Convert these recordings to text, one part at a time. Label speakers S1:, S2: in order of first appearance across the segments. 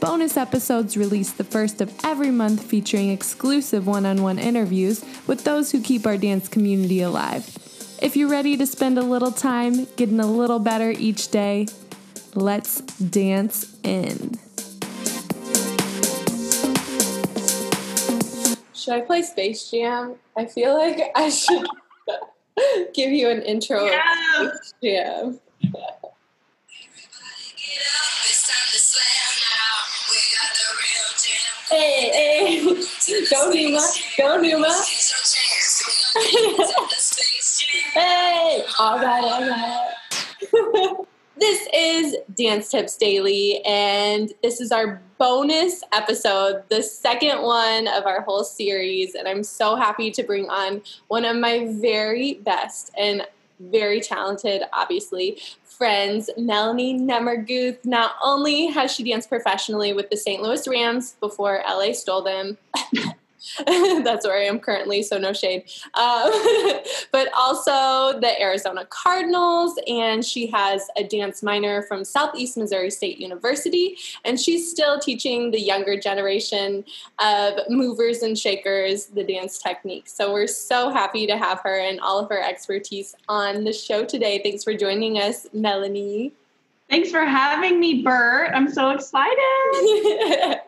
S1: Bonus episodes released the first of every month featuring exclusive one on one interviews with those who keep our dance community alive. If you're ready to spend a little time getting a little better each day, let's dance in.
S2: Should I play Space Jam? I feel like I should give you an intro
S3: Yeah.
S2: of Space Jam. Hey, hey, go Numa, go Numa. Hey, all right, all right. this is Dance Tips Daily, and this is our bonus episode, the second one of our whole series. And I'm so happy to bring on one of my very best and very talented, obviously, friends, Melanie Nemerguth. Not only has she danced professionally with the St. Louis Rams before LA stole them. That's where I am currently, so no shade. Um, but also the Arizona Cardinals, and she has a dance minor from Southeast Missouri State University, and she's still teaching the younger generation of movers and shakers the dance technique. So we're so happy to have her and all of her expertise on the show today. Thanks for joining us, Melanie.
S3: Thanks for having me, Bert. I'm so excited.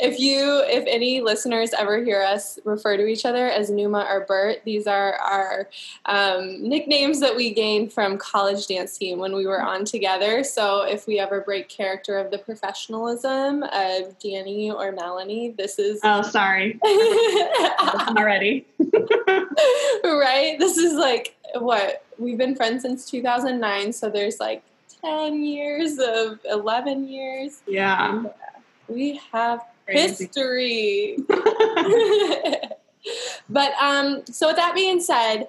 S2: if you if any listeners ever hear us refer to each other as numa or bert these are our um, nicknames that we gained from college dance team when we were on together so if we ever break character of the professionalism of danny or melanie this is
S3: Oh, sorry. I'm already.
S2: right this is like what we've been friends since 2009 so there's like 10 years of 11 years
S3: Yeah.
S2: we have
S3: Crazy.
S2: history. but um, so with that being said,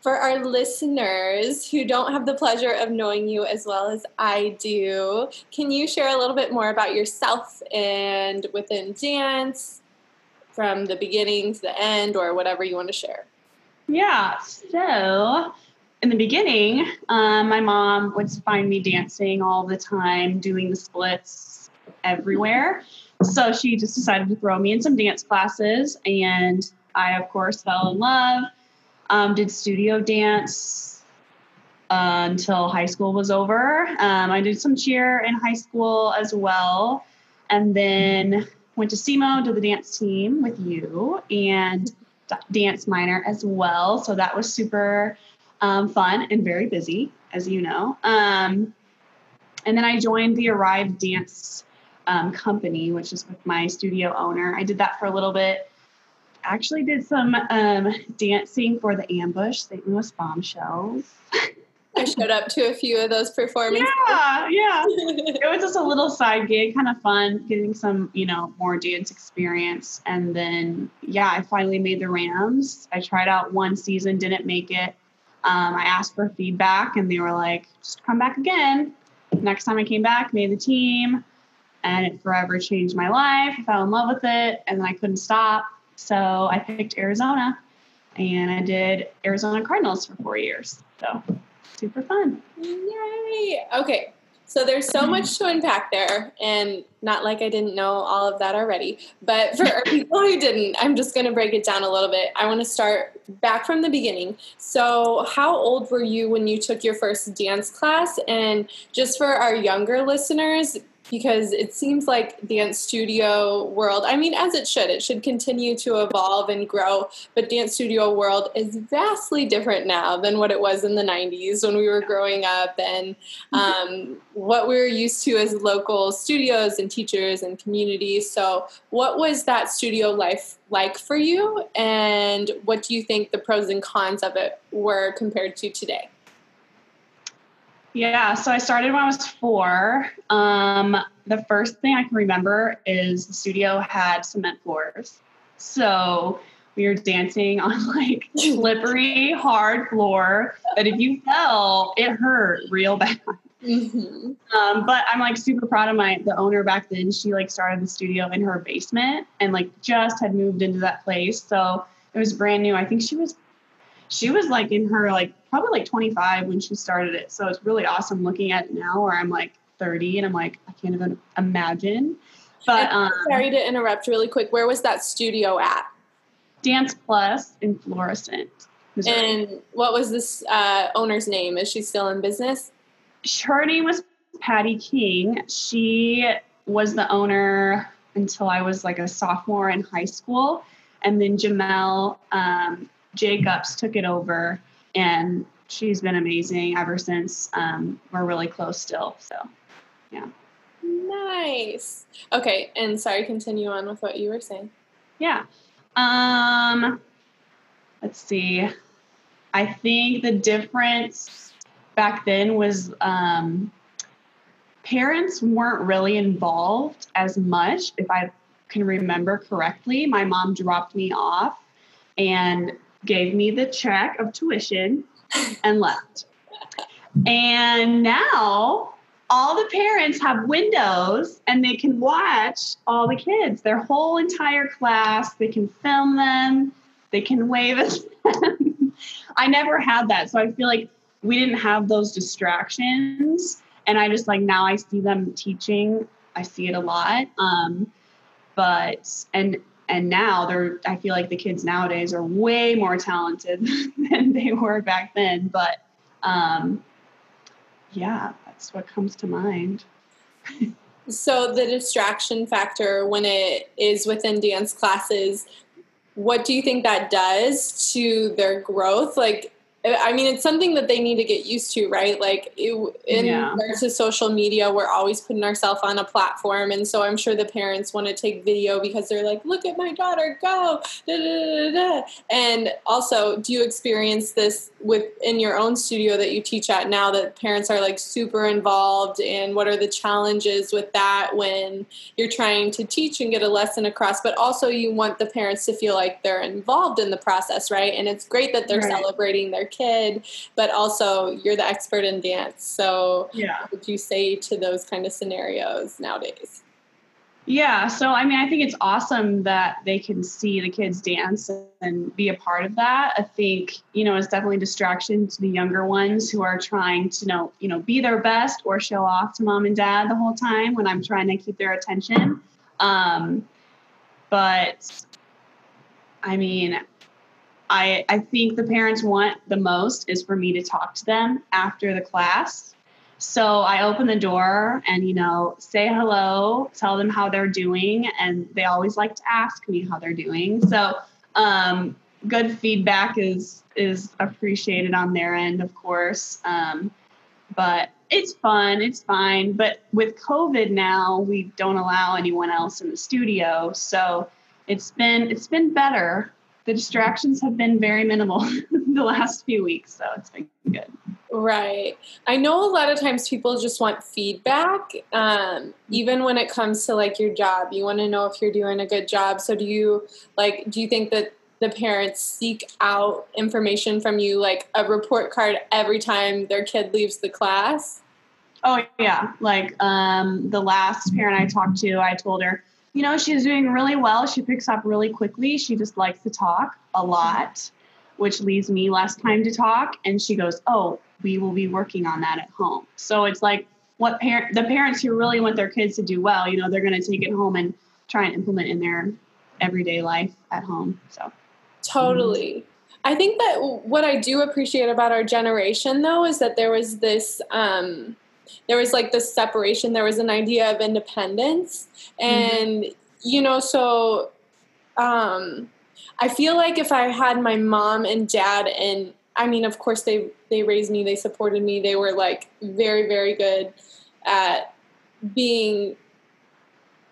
S2: for our listeners who don't have the pleasure of knowing you as well as I do, can you share a little bit more about yourself and within dance from the beginning to the end or whatever you want to share?
S3: Yeah. So, in the beginning, um, my mom would find me dancing all the time, doing the splits everywhere. So she just decided to throw me in some dance classes, and I, of course, fell in love. Um, did studio dance uh, until high school was over. Um, I did some cheer in high school as well, and then went to SEMO, did the dance team with you, and dance minor as well. So that was super um, fun and very busy, as you know. Um, and then I joined the Arrive Dance um, Company, which is with my studio owner. I did that for a little bit. Actually, did some um, dancing for the Ambush St. Louis Bombshells.
S2: I showed up to a few of those performances.
S3: Yeah, yeah. It was just a little side gig, kind of fun, getting some, you know, more dance experience. And then, yeah, I finally made the Rams. I tried out one season, didn't make it. Um, I asked for feedback, and they were like, just come back again. Next time I came back, made the team, and it forever changed my life. I fell in love with it, and then I couldn't stop. So I picked Arizona, and I did Arizona Cardinals for four years. So super fun.
S2: Yay! Okay, so there's so much mm-hmm. to unpack there, and not like I didn't know all of that already. But for people who didn't, I'm just going to break it down a little bit. I want to start back from the beginning. So, how old were you when you took your first dance class? And just for our younger listeners, because it seems like dance studio world i mean as it should it should continue to evolve and grow but dance studio world is vastly different now than what it was in the 90s when we were growing up and um, what we were used to as local studios and teachers and communities so what was that studio life like for you? And what do you think the pros and cons of it were compared to today
S3: Yeah, so I started when I was four. Um, the first thing I can remember is the studio had cement floors. So we were dancing on like slippery, hard floor that if you fell, it hurt real bad. Mm-hmm. Um, but I'm like super proud of my the owner back then. She like started the studio in her basement and like just had moved into that place. So it was brand new. I think she was she was like in her like probably like 25 when she started it. So it's really awesome looking at it now where I'm like 30 and I'm like, I can't even imagine. But
S2: um, sorry to interrupt really quick. Where was that studio at?
S3: Dance Plus in Florissant.
S2: Missouri. And what was this uh, owner's name? Is she still in business?
S3: Her name was Patty King. She was the owner until I was like a sophomore in high school. And then Jamel um, Jacobs took it over and she's been amazing ever since. Um, we're really close still. So, yeah.
S2: Nice. Okay, and sorry, continue on with what you were saying.
S3: Yeah. Um, let's see. I think the difference back then was um, parents weren't really involved as much. If I can remember correctly, my mom dropped me off and gave me the check of tuition and left. And now all the parents have windows and they can watch all the kids, their whole entire class. They can film them, they can wave at them. I never had that. So I feel like we didn't have those distractions. And I just like now I see them teaching, I see it a lot. Um, but, and, and now they're, I feel like the kids nowadays are way more talented than they were back then. But, um, yeah, that's what comes to mind.
S2: so the distraction factor when it is within dance classes, what do you think that does to their growth? Like I mean, it's something that they need to get used to, right? Like it, in yeah. regards to social media, we're always putting ourselves on a platform, and so I'm sure the parents want to take video because they're like, "Look at my daughter go!" Da, da, da, and also, do you experience this with in your own studio that you teach at now? That parents are like super involved, and what are the challenges with that when you're trying to teach and get a lesson across? But also, you want the parents to feel like they're involved in the process, right? And it's great that they're right. celebrating their kid, but also you're the expert in dance. So, yeah. what would you say to those kind of scenarios nowadays?
S3: Yeah, so I mean, I think it's awesome that they can see the kids dance and be a part of that. I think you know it's definitely a distraction to the younger ones who are trying to you know you know be their best or show off to mom and dad the whole time when I'm trying to keep their attention. Um, but I mean, I, I think the parents want the most is for me to talk to them after the class. So I open the door and, you know, say hello, tell them how they're doing. And they always like to ask me how they're doing. So um, good feedback is, is appreciated on their end, of course. Um, but it's fun, it's fine. But with COVID now, we don't allow anyone else in the studio. So it's been, it's been better the distractions have been very minimal the last few weeks, so it's been good.
S2: Right. I know a lot of times people just want feedback, um, even when it comes to like your job. You want to know if you're doing a good job. So do you like? Do you think that the parents seek out information from you, like a report card every time their kid leaves the class?
S3: Oh yeah. Like um, the last parent I talked to, I told her you know, she's doing really well. She picks up really quickly. She just likes to talk a lot, which leaves me less time to talk. And she goes, Oh, we will be working on that at home. So it's like what parent the parents who really want their kids to do well, you know, they're gonna take it home and try and implement in their everyday life at home. So
S2: totally. I think that what I do appreciate about our generation though is that there was this um there was like this separation there was an idea of independence and mm-hmm. you know so um i feel like if i had my mom and dad and i mean of course they they raised me they supported me they were like very very good at being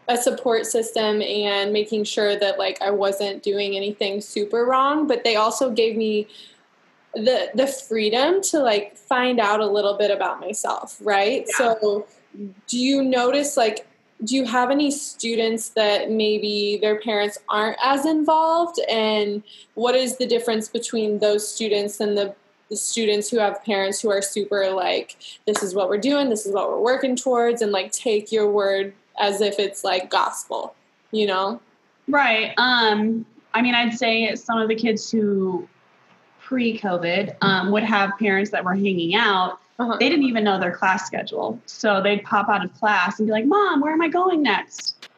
S2: a support system and making sure that like I wasn't doing anything super wrong but they also gave me the the freedom to like find out a little bit about myself, right?
S3: Yeah.
S2: So do you notice like do you have any students that maybe their parents aren't as involved and what is the difference between those students and the, the students who have parents who are super like this is what we're doing this is what we're working towards and like take your word as if it's like gospel you know
S3: Right. Um, I mean, I'd say some of the kids who pre-COVID um, would have parents that were hanging out.
S2: uh-huh.
S3: They didn't even know their class schedule, so they'd pop out of class and be like, "Mom, where am I going next?"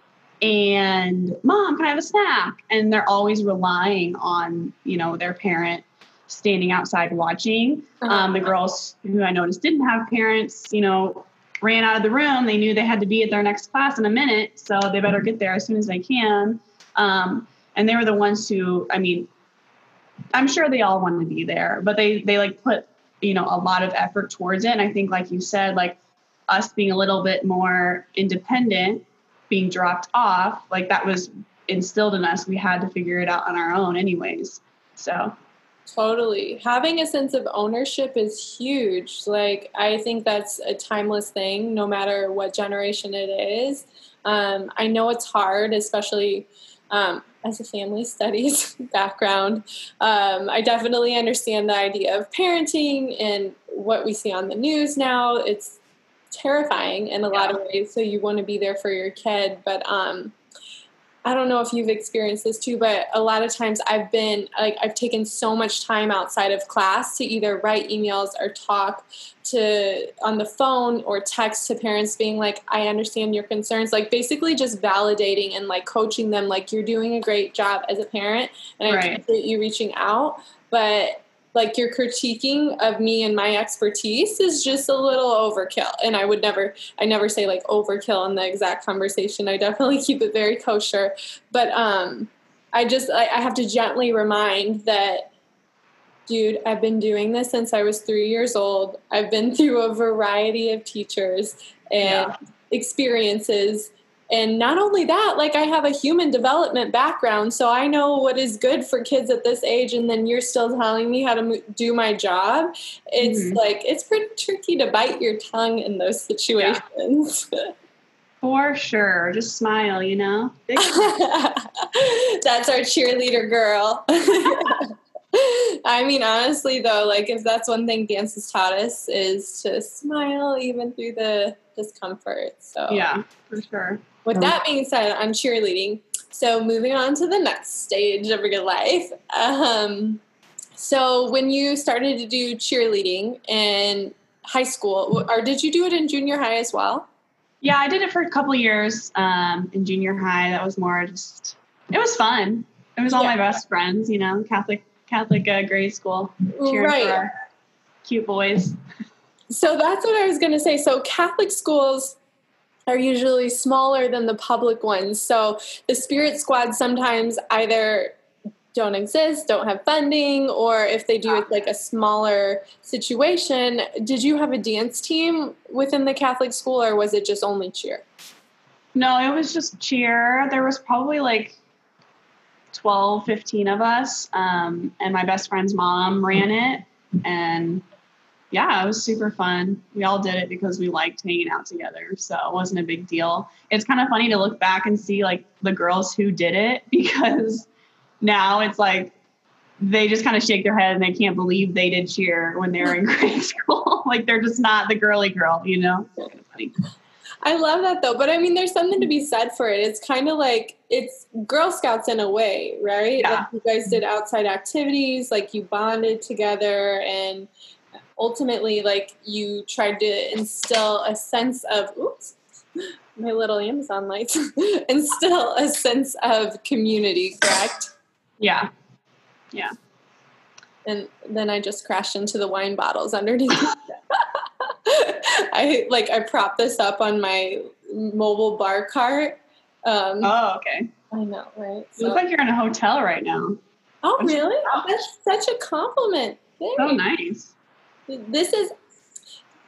S3: And "Mom, can I have a snack?" And they're always relying on you know their parent standing outside watching. Um, the girls who I noticed didn't have parents, you know, ran out of the room. They knew they had to be at their next class in a minute, so they better get there as soon as they can. Um, and they were the ones who, I mean, I'm sure they all want to be there, but they they like put you know a lot of effort towards it. And I think, like you said, like us being a little bit more independent, being dropped off, like that was instilled in us. We had to figure it out on our own, anyways. So
S2: Totally. Having a sense of ownership is huge. Like, I think that's a timeless thing, no matter what generation it is. Um, I know it's hard, especially um, as a family studies background. Um, I definitely understand the idea of parenting and what we see on the news now. It's terrifying in a lot of ways. So, you want to be there for your kid. But, um, I don't know if you've experienced this too, but a lot of times I've been like I've taken so much time outside of class to either write emails or talk to on the phone or text to parents being like I understand your concerns like basically just validating and like coaching them like you're doing a great job as a parent and I
S3: Right.
S2: appreciate you reaching out but like your critiquing of me and my expertise is just a little overkill. And i would never i never say like overkill in the exact conversation. I definitely keep it very kosher. But um i just i, I have to gently remind that dude i've been doing this since i was three years old. I've been through a variety of teachers and
S3: Yeah.
S2: experiences and not only that like i have a human development background so i know what is good for kids at this age and then you're still telling me how to do my job. It's
S3: Mhm.
S2: like it's pretty tricky to bite your tongue in those situations.
S3: For sure, just smile, you know.
S2: That's our cheerleader girl. I mean honestly though like if that's one thing dance has taught us is to smile even through the discomfort so
S3: Yeah, for sure.
S2: With that being said, on cheerleading, so moving on to the next stage of your life. Um, so when you started to do cheerleading in high school, or did you do it in junior high as well?
S3: Yeah, I did it for a couple years um, in junior high. That was more just, it was fun. It was all my best friends, you know, Catholic Catholic uh, grade school, cheering
S2: Right.
S3: for our cute boys.
S2: So that's what I was going to say. So Catholic schools are usually smaller than the public ones. So the spirit squads sometimes either don't exist, don't have funding, or if they do, it's like a smaller situation. Did you have a dance team within the Catholic school, or was it just only cheer?
S3: No, it was just cheer. There was probably like 12, 15 of us. Um, and my best friend's mom ran it. And yeah, it was super fun. We all did it because we liked hanging out together. So it wasn't a big deal. It's kind of funny to look back and see like the girls who did it because now it's like they just kind of shake their head and they can't believe they did cheer when they were in grade school. like they're just not the girly girl, you know? Kind of funny.
S2: I love that though, but I mean, there's something to be said for it. It's kind of like it's Girl Scouts in a way, right?
S3: Yeah.
S2: Like you guys did outside activities, like you bonded together, and ultimately, like you tried to instill a sense of oops, my little Amazon lights, instill a sense of community, correct?
S3: Yeah.
S2: Yeah and then I just crashed into the wine bottles underneath. I like I propped this up on my mobile bar cart. Um,
S3: Oh, okay.
S2: I know, right?
S3: You
S2: So-
S3: look like you're in a hotel right now.
S2: oh, really? That's such a compliment.
S3: Oh,
S2: Thanks.
S3: nice.
S2: This is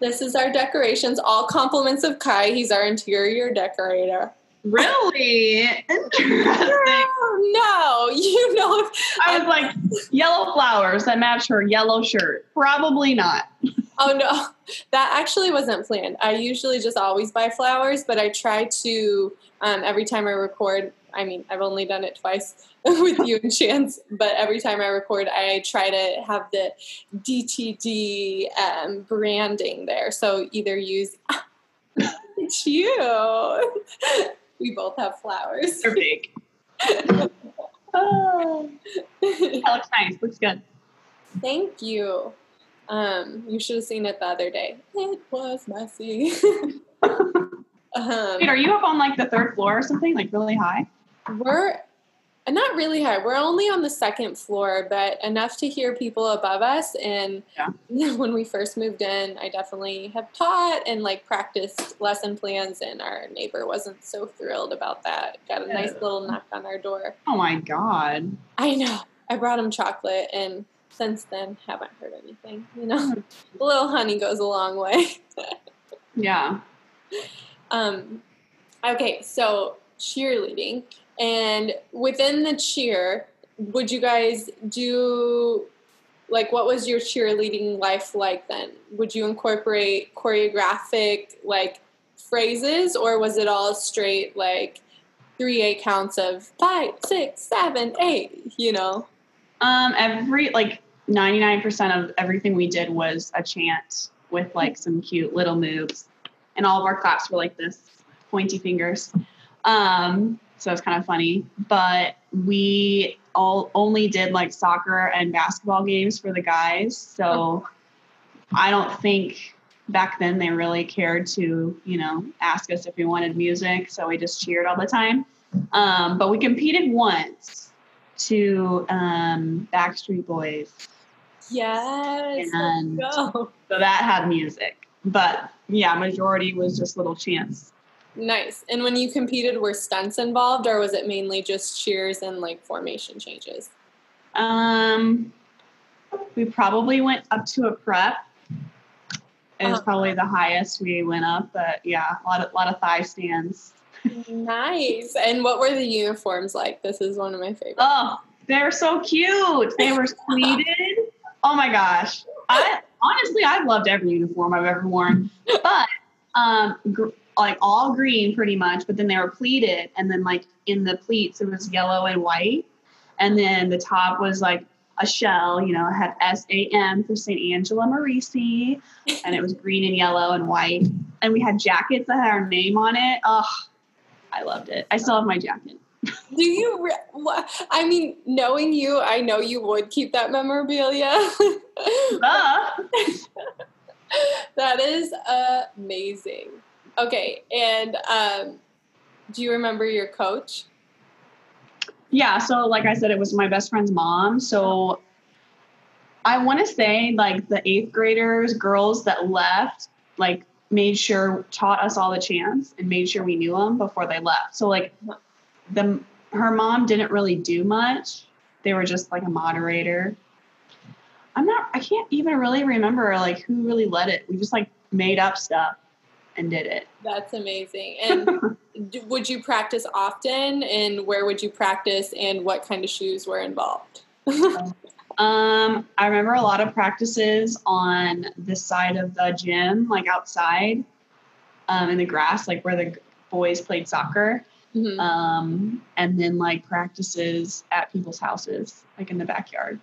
S2: this is our decorations. All compliments of Kai. He's our interior decorator.
S3: Really interesting.
S2: No, you know
S3: I was like, yellow flowers that match her yellow shirt. Probably not.
S2: Oh no, that actually wasn't planned. I usually just always buy flowers, but I try to um, every time I record. I mean, I've only done it twice with you and Chance, but every time I record, I try to have the DTD um, branding there. So either use it's you. We both have flowers.
S3: They're big. oh, that looks nice. Looks good.
S2: Thank you. Um, you should have seen it the other day. It was messy. um,
S3: Wait, are you up on like the third floor or something? Like really high?
S2: We're not really high. We're only on the second floor, but enough to hear people above us. And when we first moved in, I definitely have taught and like practiced lesson plans, and our neighbor wasn't so thrilled about that. Got a nice little knock on our door.
S3: Oh my god.
S2: I know. I brought him chocolate, and since then haven't heard anything. You know, a little honey goes a long way.
S3: Yeah.
S2: Um, okay, so cheerleading, and within the cheer, would you guys do like what was your cheerleading life like then? Would you incorporate choreographic like phrases, or was it all straight like three eight counts of five, six, seven, eight? You know.
S3: Um, every like ninety nine percent of everything we did was a chant with like some cute little moves, and all of our claps were like this, pointy fingers. Um, so it's kind of funny, but we all only did like soccer and basketball games for the guys. So I don't think back then they really cared to, you know, ask us if we wanted music. So we just cheered all the time. Um, but we competed once to um, Backstreet Boys.
S2: Yes.
S3: And-. So that had music. But yeah, majority was just little chants.
S2: Nice. And when you competed, were stunts involved, or was it mainly just cheers and like formation changes?
S3: Um, we probably went up to a prep. It was
S2: Uh-huh.
S3: probably the highest we went up, but yeah, a lot of lot of thigh stands.
S2: nice. And what were the uniforms like? This is one of my favorites.
S3: Oh, they're so cute. They were pleated. Oh my gosh. I honestly I've loved every uniform I've ever worn, but um, gr- like all green pretty much. But then they were pleated, and then like in the pleats it was yellow and white, and then the top was like a shell. You know, it had S A M for Saint Angela Merici, and it was green and yellow and white. And we had jackets that had our name on it. Oh, I loved it. I still have my jacket.
S2: Do you? Re- I mean, knowing you, I know you would keep that memorabilia. That is amazing. Okay, and um, do you remember your coach?
S3: Yeah, so like I said, it was my best friend's mom. So I want to say like the eighth graders, girls that left, like made sure taught us all the chants and made sure we knew them before they left. So like the her mom didn't really do much. They were just like a moderator. I'm not. I can't even really remember like who really led it. We just like made up stuff and did it.
S2: That's amazing. And would you practice often? And where would you practice? And what kind of shoes were involved?
S3: Um, I remember a lot of practices on this side of the gym, like outside, um, in the grass, like where the boys played soccer.
S2: Mhm.
S3: Um, and then like practices at people's houses, like in the backyard.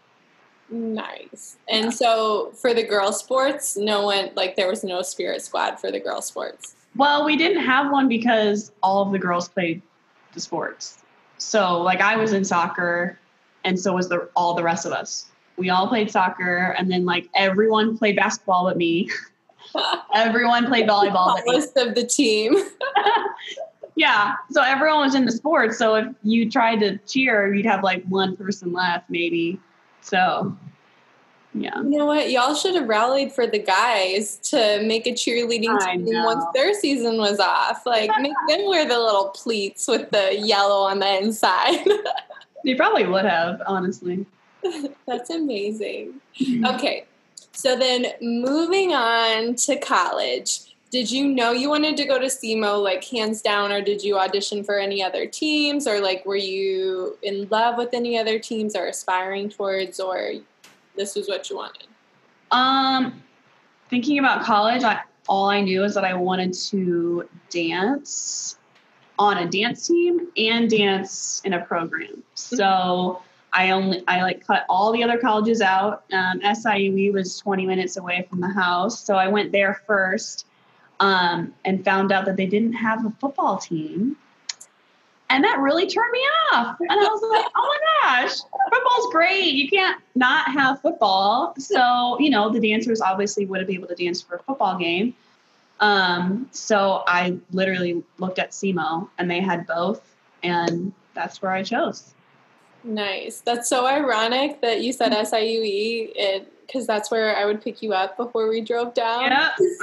S2: Nice. And
S3: Yeah.
S2: so for the girl sports, no one like there was no spirit squad for the girl sports.
S3: Well, we didn't have one because all of the girls played the sports. So like I was in soccer, and so was the all the rest of us. We all played soccer, and then like everyone played basketball but me. everyone played volleyball but me.
S2: List of the team.
S3: Yeah. So everyone was in the sports. So if you tried to cheer, you'd have like one person left, maybe. So, yeah.
S2: You know what? Y'all should have rallied for the guys to make a cheerleading team once their season was off. Like make them wear the little pleats with the yellow on the inside.
S3: They probably would have, honestly.
S2: That's amazing. Mm-hmm. Okay. So then moving on to college, did you know you wanted to go to SEMO like hands down, or did you audition for any other teams, or like were you in love with any other teams or aspiring towards, or this was what you wanted?
S3: Um, thinking about college, I all I knew is that I wanted to dance on a dance team and dance in a program. So I only I like cut all the other colleges out. Um, SIUE was 20 minutes away from the house, so I went there first um, and found out that they didn't have a football team. And that really turned me off. And I was like, oh my gosh, football's great. You can't not have football. So, you know, the dancers obviously wouldn't be able to dance for a football game. Um, so I literally looked at SEMO and they had both. And that's where I chose.
S2: Nice. That's so ironic that you said SIUE because that's where I would pick you up before we drove down.
S3: Yeah.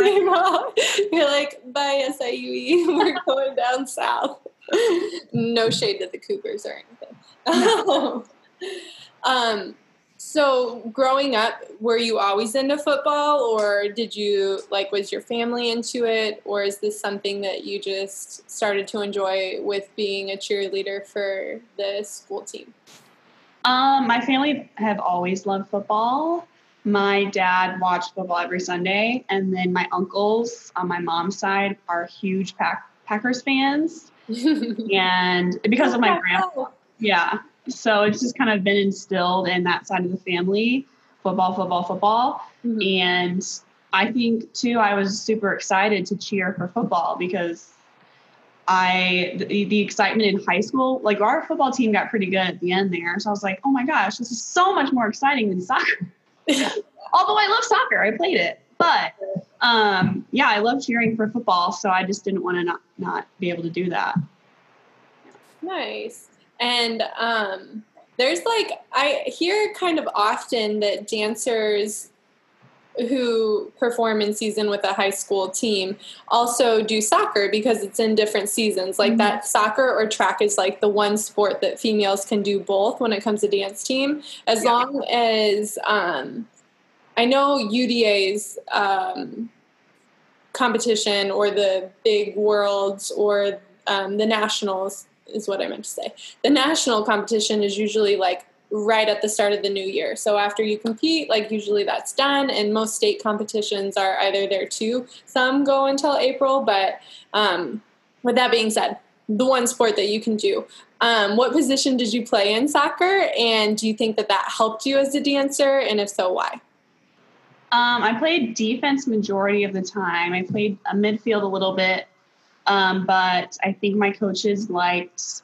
S2: You're like, bye SIUE, we're going down south. no shade to the Cougars or anything. um, so growing up, were you always into football or did you like was your family into it or is this something that you just started to enjoy with being a cheerleader for the school team?
S3: Um, my family have always loved football. My dad watched football every Sunday, and then my uncles on my mom's side are huge Pack- Packers fans. and because of my grandpa, yeah. So it's just kind of been instilled in that side of the family football, football, football. Mm-hmm. And I think too, I was super excited to cheer for football because I the, the, excitement in high school, like our football team got pretty good at the end there. So I was like, oh my gosh, this is so much more exciting than soccer. Although I love soccer, I played it. But um, yeah, I love cheering for football, so I just didn't want to not not be able to do that.
S2: Nice. And um, there's like I hear kind of often that dancers who perform in season with a high school team also do soccer because it's in different seasons. Like mm-hmm. that soccer or track is like the one sport that females can do both when it comes to dance team. As yeah. long as um, I know UDA's um, competition or the big worlds or um, the nationals is what I meant to say. The national competition is usually like right at the start of the new year. So after you compete, like usually that's done, and most state competitions are either there too. Some go until April, but um, with that being said, the one sport that you can do. Um, what position did you play in soccer, and do you think that that helped you as a dancer, and if so, why?
S3: Um, I played defense majority of the time. I played a midfield a little bit, um, but I think my coaches liked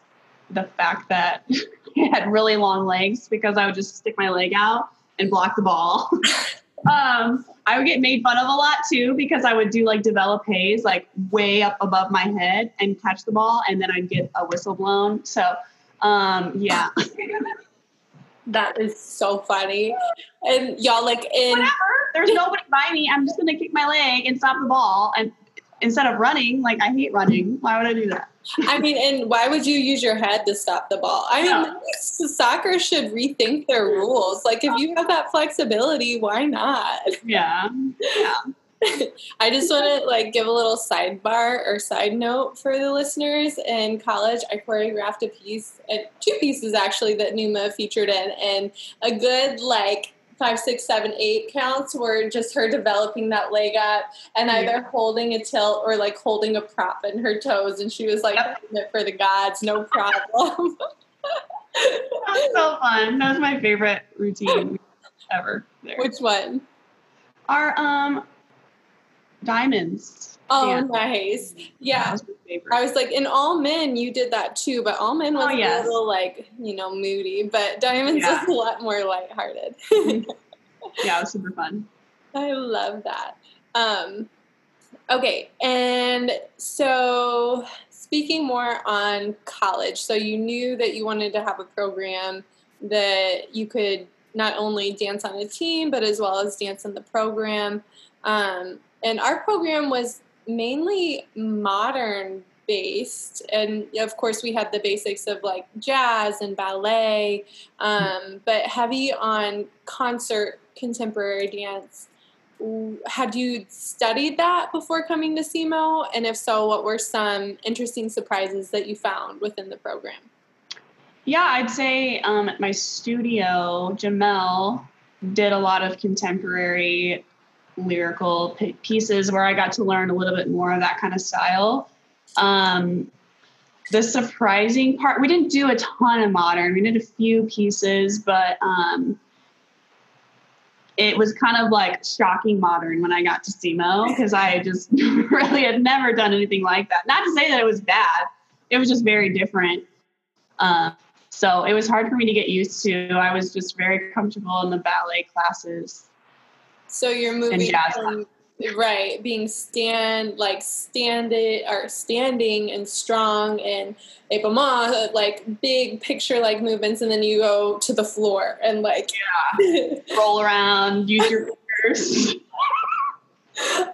S3: the fact that I had really long legs because I would just stick my leg out and block the ball. um, I would get made fun of a lot too because I would do like développés like way up above my head and catch the ball, and then I'd get a whistle blown. So, um, yeah.
S2: that is so funny. And y'all like in
S3: Whatever. there's nobody by me. I'm just gonna kick my leg and stop the ball and instead of running, like I hate running. Why would I do that?
S2: I mean, and why would you use your head to stop the ball? I mean, no. soccer should rethink their rules. Like, if you have that flexibility, why not?
S3: Yeah. Yeah.
S2: I just want to like give a little sidebar or side note for the listeners. In college, I choreographed a piece, uh, two pieces actually that Numa featured in, and a good like five, six, seven, eight counts were just her developing that leg up and either yeah. holding a tilt or like holding a prop in her toes. And she was like, yep. it for the gods, no problem.
S3: That's so fun. That was my favorite routine ever.
S2: There. Which one?
S3: Our um diamonds.
S2: Oh, yeah. nice. Yeah. I was like, in All Men, you did that too, but All Men was oh, yes. a little like, you know, moody, but Diamonds yeah. was a lot more lighthearted.
S3: yeah, it was super fun.
S2: I love that. Um, okay, and so speaking more on college, so you knew that you wanted to have a program that you could not only dance on a team, but as well as dance in the program. Um, and our program was mainly modern based and of course we had the basics of like jazz and ballet um, but heavy on concert contemporary dance had you studied that before coming to SEMO? And if so, what were some interesting surprises that you found within the program?
S3: Yeah, I'd say um, at my studio, Jamel did a lot of contemporary lyrical p- pieces where I got to learn a little bit more of that kind of style. Um, the surprising part, we didn't do a ton of modern. We did a few pieces, but um, it was kind of like shocking modern when I got to SEMO because I just really had never done anything like that. Not to say that it was bad, it was just very different. Uh, so it was hard for me to get used to. I was just very comfortable in the ballet classes.
S2: So you're moving from right being stand like standing or standing and strong and épaulement like big picture like movements and then you go to the floor and like
S3: yeah. Roll around use your fingers.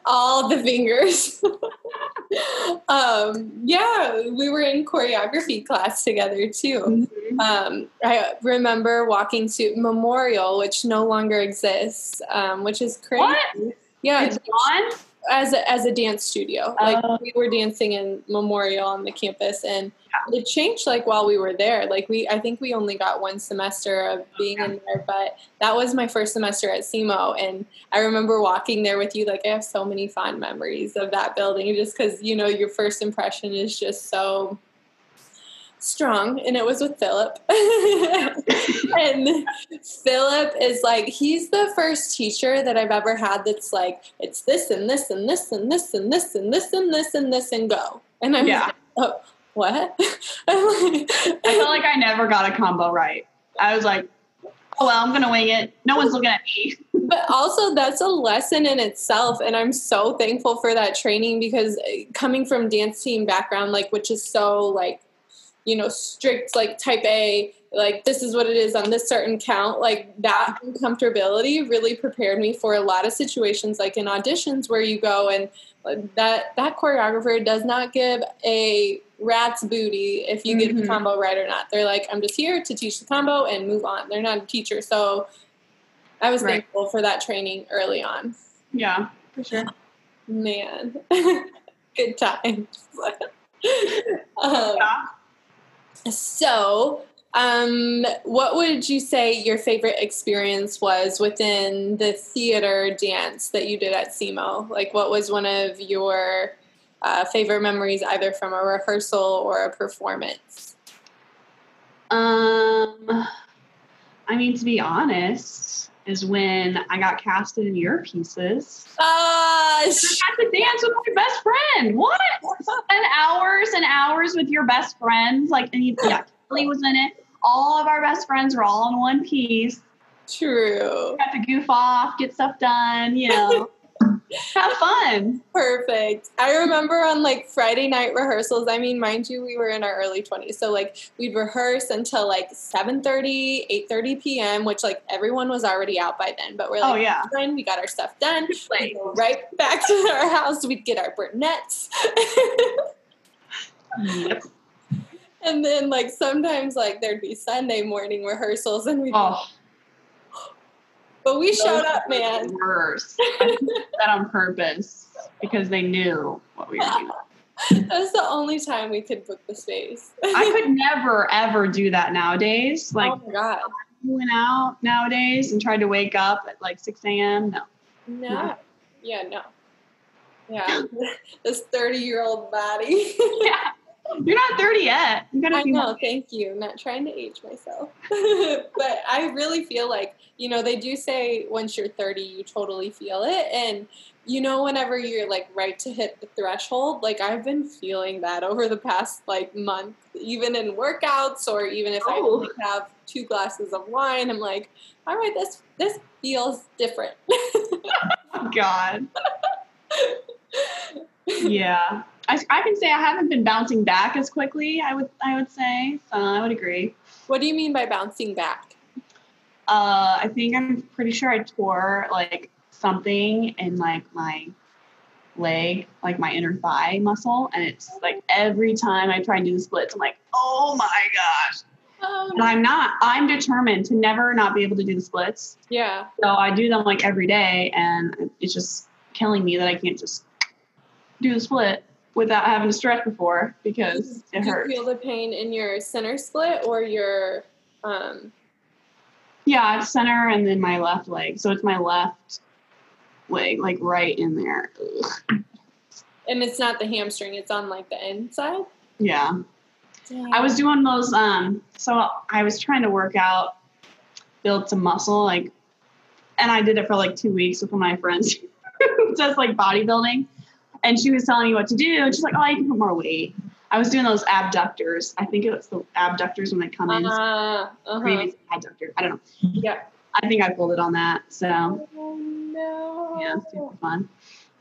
S2: All the fingers um yeah we were in choreography class together too mm-hmm. um i remember walking to memorial which no longer exists um which is crazy
S3: what?
S2: Yeah,
S3: it's gone
S2: as a, as a dance studio. Like uh, we were dancing in Memorial on the campus, and yeah. it changed like while we were there. Like we, I think we only got one semester of being in there, but that was my first semester at SEMO, and I remember walking there with you. Like I have so many fond memories of that building, just because you know your first impression is just so strong and it was with Philip. and Philip is like he's the first teacher that I've ever had that's like it's this and this and this and this and this and this and this and this and go. And I'm yeah. like, oh, what?
S3: I felt like I never got a combo right. I was like, oh well, I'm gonna wing it. No one's looking at me.
S2: but also that's a lesson in itself and i'm so thankful for that training because uh, coming from dance team background like which is so like you know, strict like type A, like this is what it is on this certain count, like that comfortability really prepared me for a lot of situations like in auditions where you go and that that choreographer does not give a rat's booty if you mm-hmm. get the mm-hmm. combo right or not. They're like, I'm just here to teach the combo and move on. They're not a teacher. So I was right. thankful for that training early on.
S3: Yeah, for sure.
S2: Man. Good times. um,
S3: yeah.
S2: So, um, what would you say your favorite experience was within the theater dance that you did at SEMO? Like, what was one of your uh, favorite memories, either from a rehearsal or a performance?
S3: Um, I mean, to be honest, is when I got casted in your pieces.
S2: Uh, I
S3: got to dance with my best friend. What? Spend hours and hours with your best friends. Like, and he, yeah, Kelly was in it. All of our best friends were all in one piece.
S2: True.
S3: Got to goof off, get stuff done, you know. Have fun.
S2: Perfect. I remember on like Friday night rehearsals, I mean, mind you, we were in our early 20s. So like we'd rehearse until like 7.30, 8.30 p.m., which like everyone was already out by then. But we're oh, like,
S3: oh, yeah.
S2: we got our stuff done. Like, right back to our house. We'd get our Burnett's.
S3: yep.
S2: And then like sometimes like there'd be Sunday morning rehearsals and we'd
S3: oh.
S2: But we Those showed up, man.
S3: Worse. that on purpose because they knew what we were
S2: doing. That's the only time we could book the space.
S3: I could never ever do that nowadays. Oh like,
S2: oh my god,
S3: went out nowadays and tried to wake up at like six a.m. No,
S2: no, no. yeah, no, yeah. this thirty-year-old body.
S3: yeah. You're not 30 yet.
S2: I know, thank you. I'm not trying to age myself. but I really feel like, you know, they do say once you're 30, you totally feel it. And, you know, whenever you're like right to hit the threshold, like I've been feeling that over the past like month, even in workouts or even if oh. I only have two glasses of wine, I'm like, all right, this this feels different.
S3: Oh, God. yeah. I, I can say I haven't been bouncing back as quickly. I would I would say so. I would agree.
S2: What do you mean by bouncing back?
S3: Uh, I think I'm pretty sure I tore like something in like my leg, like my inner thigh muscle, and it's like every time I try and do the splits, I'm like, oh my gosh.
S2: Oh,
S3: But I'm not. I'm determined to never not be able to do the splits.
S2: yeah.
S3: So I do them like every day, and it's just killing me that I can't just do the split without having to stretch before because it
S2: Do you
S3: hurts.
S2: feel the pain in your center split or your um
S3: Yeah, it's center and then my left leg. So it's my left leg, like right in there. Ugh.
S2: and it's not the hamstring, it's on like the inside?
S3: Yeah. I was doing those. Um, so I was trying to work out, build some muscle, like, and I did it for like two weeks with one of my friends who does like bodybuilding, and she was telling me what to do, and she's like, "Oh, you can put more weight." I was doing those abductors. I think it's the abductors when they come in.
S2: uh, uh-huh.
S3: Maybe it's adductor. I don't know.
S2: Yeah.
S3: I think I pulled it on that. So
S2: Oh no.
S3: yeah, super fun.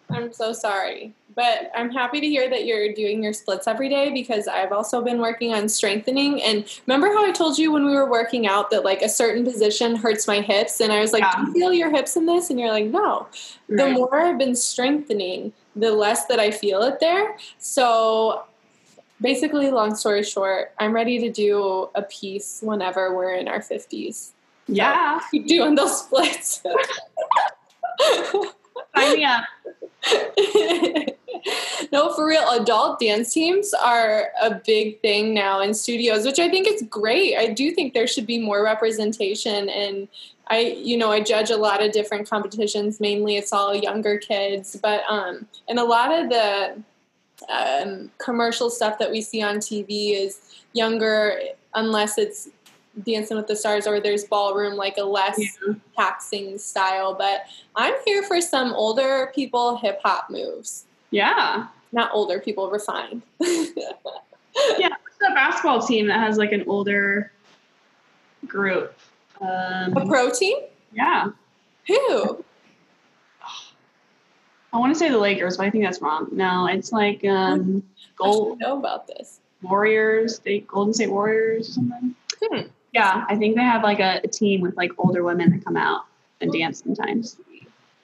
S2: I'm so sorry. But I'm happy to hear that you're doing your splits every day because I've also been working on strengthening. And remember how I told you when we were working out that like a certain position hurts my hips? And I was like,
S3: Yeah.
S2: Do you feel your hips in this? And you're like, No. The more I've been strengthening, the less that I feel it there. So basically, long story short, I'm ready to do a piece whenever we're in our 50s.
S3: Yeah,
S2: Keep doing those splits.
S3: sign me up.
S2: no, for real, adult dance teams are a big thing now in studios, which I think is great. I do think there should be more representation and I you know, I judge a lot of different competitions, mainly it's all younger kids, but um and a lot of the um, commercial stuff that we see on TV is younger unless it's Dancing with the Stars or there's ballroom like a less
S3: Yeah.
S2: taxing style, but I'm here for some older people hip hop moves.
S3: Yeah.
S2: Not older people, refined.
S3: It's a basketball team that has like an older group.
S2: A
S3: Um,
S2: pro team?
S3: yeah.
S2: Who?
S3: I want to say the Lakers, but I think that's wrong. No, it's like um,
S2: I
S3: Gold
S2: know about this.
S3: Warriors, State Golden State Warriors or something.
S2: Hmm.
S3: Yeah, I think they have like a, a team with like older women that come out and dance sometimes.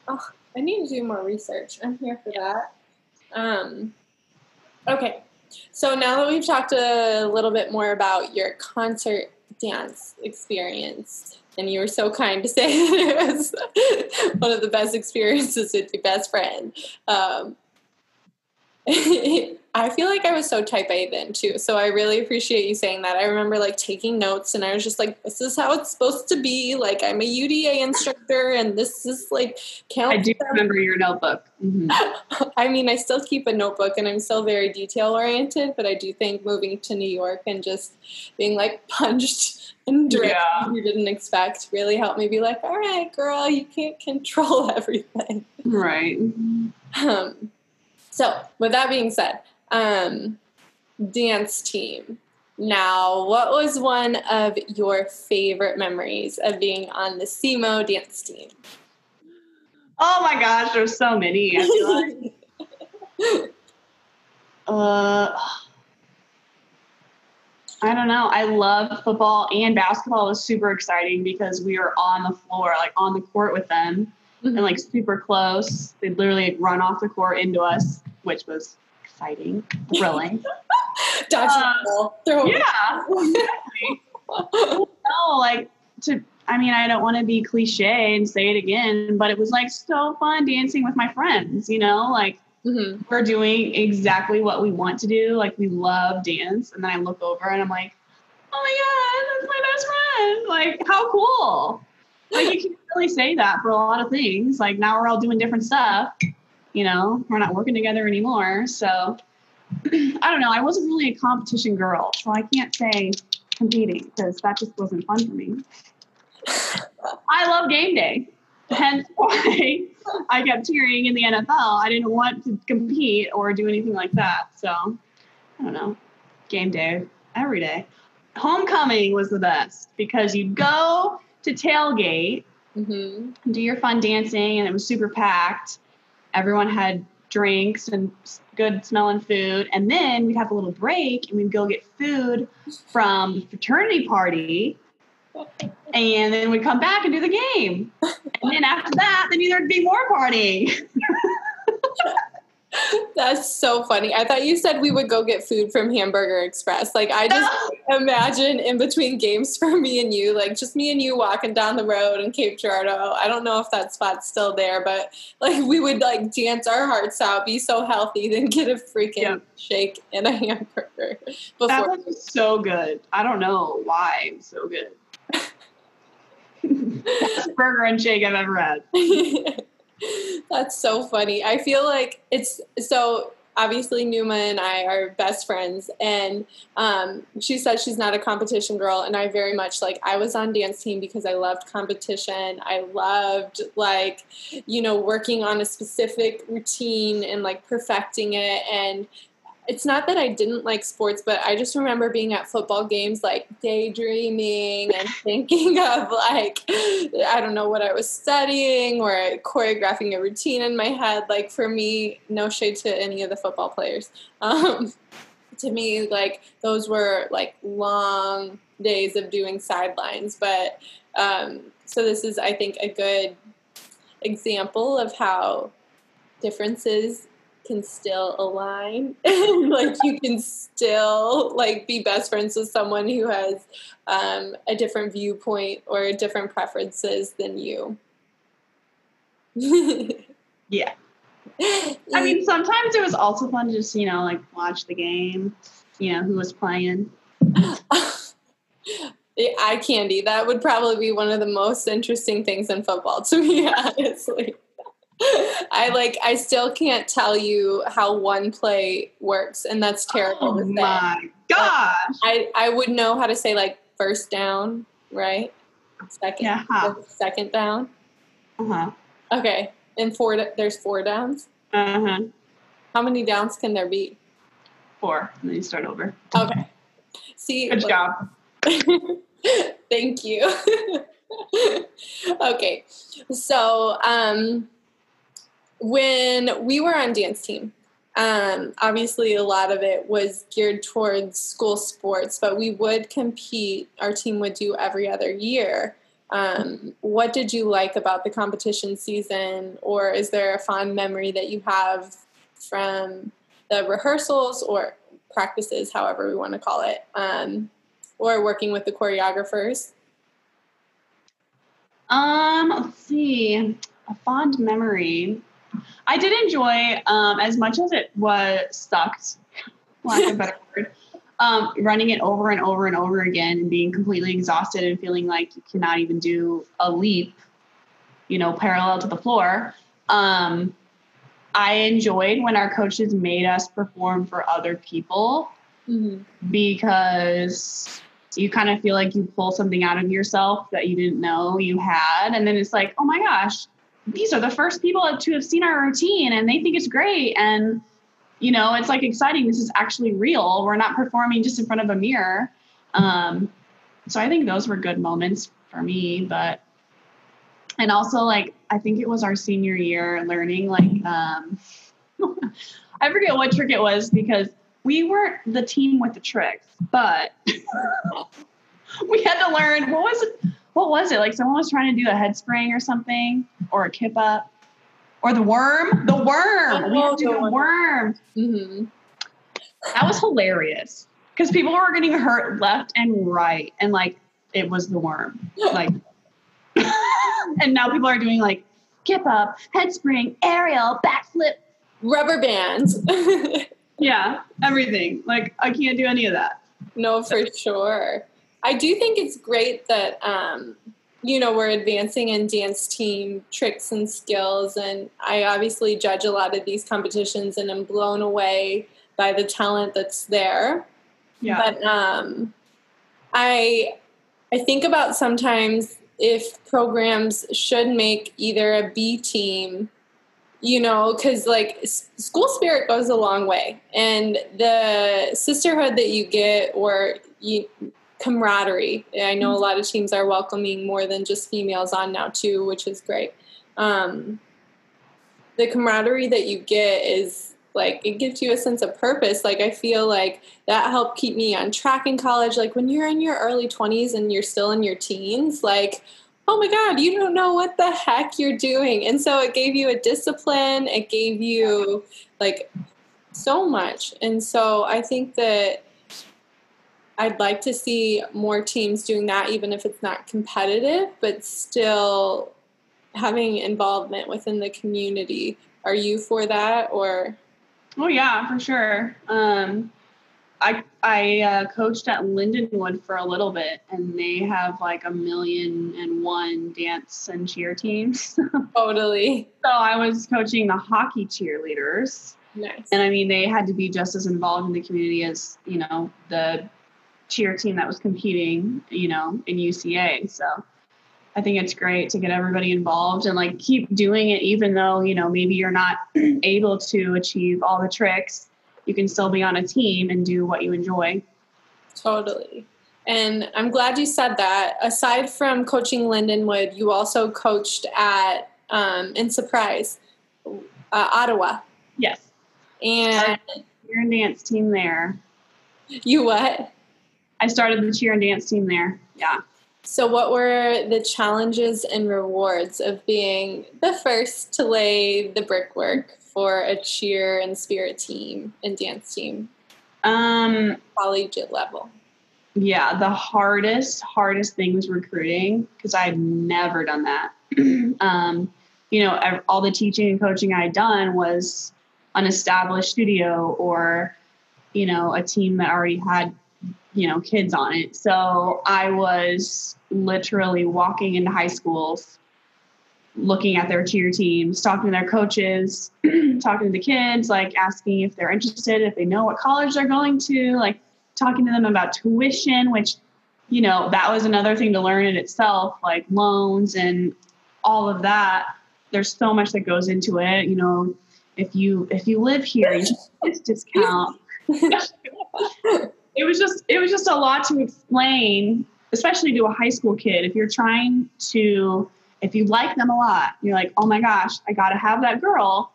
S2: Oh, I need to do more research. I'm here for that. Um, okay, so now that we've talked a little bit more about your concert dance experience, and you were so kind to say that it was one of the best experiences with your best friend. Um, I feel like I was so type A then too, so I really appreciate you saying that. I remember like taking notes, and I was just like, "This is how it's supposed to be." Like I'm a UDA instructor, and this is like count.
S3: I do remember your notebook. Mhm.
S2: I mean, I still keep a notebook and I'm still very detail oriented, but I do think moving to New York and just being like punched and directed
S3: Yeah.
S2: you didn't expect really helped me be like, all right, girl, you can't control everything.
S3: Right.
S2: Um, so, with that being said, um, dance team. Now, what was one of your favorite memories of being on the SEMO dance team?
S3: Oh my gosh, there's so many. I feel like. Uh, I don't know. I love football and basketball was super exciting because we were on the floor, like on the court with them, and like super close. They'd literally run off the court into us, which was exciting, thrilling.
S2: Dodge
S3: Uh,
S2: throw
S3: yeah, no, like to. I mean, I don't want to be cliche and say it again, but it was like so fun dancing with my friends. You know, like
S2: Mhm.
S3: we're doing exactly what we want to do. Like we love dance. And then I look over and I'm like, oh my God, that's my best friend. Like, how cool. Like you can't really say that for a lot of things. Like now we're all doing different stuff. You know, we're not working together anymore. So I don't know. I wasn't really a competition girl. So I can't say competing because that just wasn't fun for me. I love game day. Hence why I kept cheering in the NFL. I didn't want to compete or do anything like that. So I don't know. Game day every day. Homecoming was the best because you'd go to tailgate,
S2: Mhm.
S3: do your fun dancing, and it was super packed. Everyone had drinks and good smelling food. And then we'd have a little break and we'd go get food from the fraternity party. And then we'd come back and do the game. And then after that, then there'd be more partying.
S2: That's so funny. I thought you said we would go get food from Hamburger Express. Like I just imagine in between games for me and you, like just me and you walking down the road in Cape Girardeau. I don't know if that spot's still there, but like we would like dance our hearts out, be so healthy, then get a freaking yeah. shake and a hamburger.
S3: Before. That was so good. I don't know why it's so good. Best burger and shake I've ever had.
S2: That's so funny. I feel like it's so obviously Numa and I are best friends and um, she says she's not a competition girl and I very much like I was on dance team because I loved competition. I loved like you know working on a specific routine and like perfecting it and it's not that I didn't like sports, but I just remember being at football games, like daydreaming and thinking of like, I don't know what I was studying or choreographing a routine in my head. Like for me, no shade to any of the football players. Um, to me, like those were like long days of doing sidelines. But um, so this is, I think, a good example of how differences can still align. Like you can still like be best friends with someone who has um, a different viewpoint or different preferences than you.
S3: Yeah. I mean sometimes it was also fun to just you know like watch the game you know who was playing.
S2: Eye candy. That would probably be one of the most interesting things in football to me honestly I like I still can't tell you how one play works, and that's terrible.
S3: Oh my gosh!
S2: I I would know how to say like first down, right? Second,
S3: yeah.
S2: second down.
S3: Uh huh.
S2: Okay, and four. There's four downs.
S3: Uh huh.
S2: How many downs can there be?
S3: Four. And then you start over.
S2: Okay. See.
S3: Good job.
S2: Thank you. okay, so um when we were on dance team, um, obviously a lot of it was geared towards school sports, but we would compete. Our team would do every other year. Um, what did you like about the competition season, or is there a fond memory that you have from the rehearsals or practices, however we want to call it, um, or working with the choreographers?
S3: Um, let's see, a fond memory. I did enjoy um, as much as it was sucked, lack of better word. Um, running it over and over and over again and being completely exhausted and feeling like you cannot even do a leap, you know, parallel to the floor. Um, I enjoyed when our coaches made us perform for other people mm-hmm. because you kind of feel like you pull something out of yourself that you didn't know you had. And then it's like, oh my gosh, these are the first people to have seen our routine and they think it's great. And you know it's like exciting. This is actually real. We're not performing just in front of a mirror. Um, so i think those were good moments for me but and also like i think it was our senior year learning like um, i forget what trick it was because we weren't the team with the tricks but we had to learn what was it what was it? Like someone was trying to do a head spring or something, or a kip up, or the worm. The worm. Oh, we had to do the worm. worm. Mm-hmm. That was hilarious because people were getting hurt left and right, and like it was the worm. Like, and now people are doing like kip up, head spring, aerial, backflip,
S2: rubber bands.
S3: yeah, everything. Like I can't do any of that.
S2: No, for sure. I do think it's great that um, you know we're advancing in dance team tricks and skills, and I obviously judge a lot of these competitions, and I'm blown away by the talent that's there. Yeah. But um, I I think about sometimes if programs should make either a B team you know because like school spirit goes a long way and the sisterhood that you get or you camaraderie. I know a mm-hmm. lot of teams are welcoming more than just females on now too, which is great. Um, the camaraderie that you get is like it gives you a sense of purpose. Like I feel like that helped keep me on track in college. Like when you're in your early 20s and you're still in your teens, like oh my God, you don't know what the heck you're doing. And so it gave you a discipline, it gave you like so much. And so I think that I'd like to see more teams doing that, even if it's not competitive, but still having involvement within the community. Are you for that or?
S3: Oh yeah, for sure. Um, I I uh, coached at Lindenwood for a little bit, and they have like a million and one dance and cheer teams.
S2: totally.
S3: So I was coaching the hockey cheerleaders.
S2: Nice.
S3: And I mean, they had to be just as involved in the community as you know the cheer team that was competing, you know, in UCA. So I think it's great to get everybody involved and like keep doing it, even though you know maybe you're not able to achieve all the tricks you can still be on a team and do what you enjoy.
S2: Totally. And I'm glad you said that. Aside from coaching Lindenwood, you also coached at um, in Surprise, uh, Ottawa.
S3: Yes.
S2: And
S3: your dance team there.
S2: You what?
S3: I started the cheer and dance team there. Yeah.
S2: So, what were the challenges and rewards of being the first to lay the brickwork for a cheer and spirit team and dance team?
S3: Um,
S2: collegiate level.
S3: Yeah, the hardest, hardest thing was recruiting because I'd never done that. um, you know, all the teaching and coaching I had done was an established studio or, you know, a team that already had, you know, kids on it. So I was literally walking into high schools looking at their cheer teams, talking to their coaches, talking to the kids, like asking if they're interested, if they know what college they're going to, like talking to them about tuition, which, you know, that was another thing to learn in itself, like loans and all of that. There's so much that goes into it. You know, if you if you live here, you get discount. it was just it was just a lot to explain, especially to a high school kid. If you're trying to if you like them a lot, you're like, oh my gosh, I got to have that girl.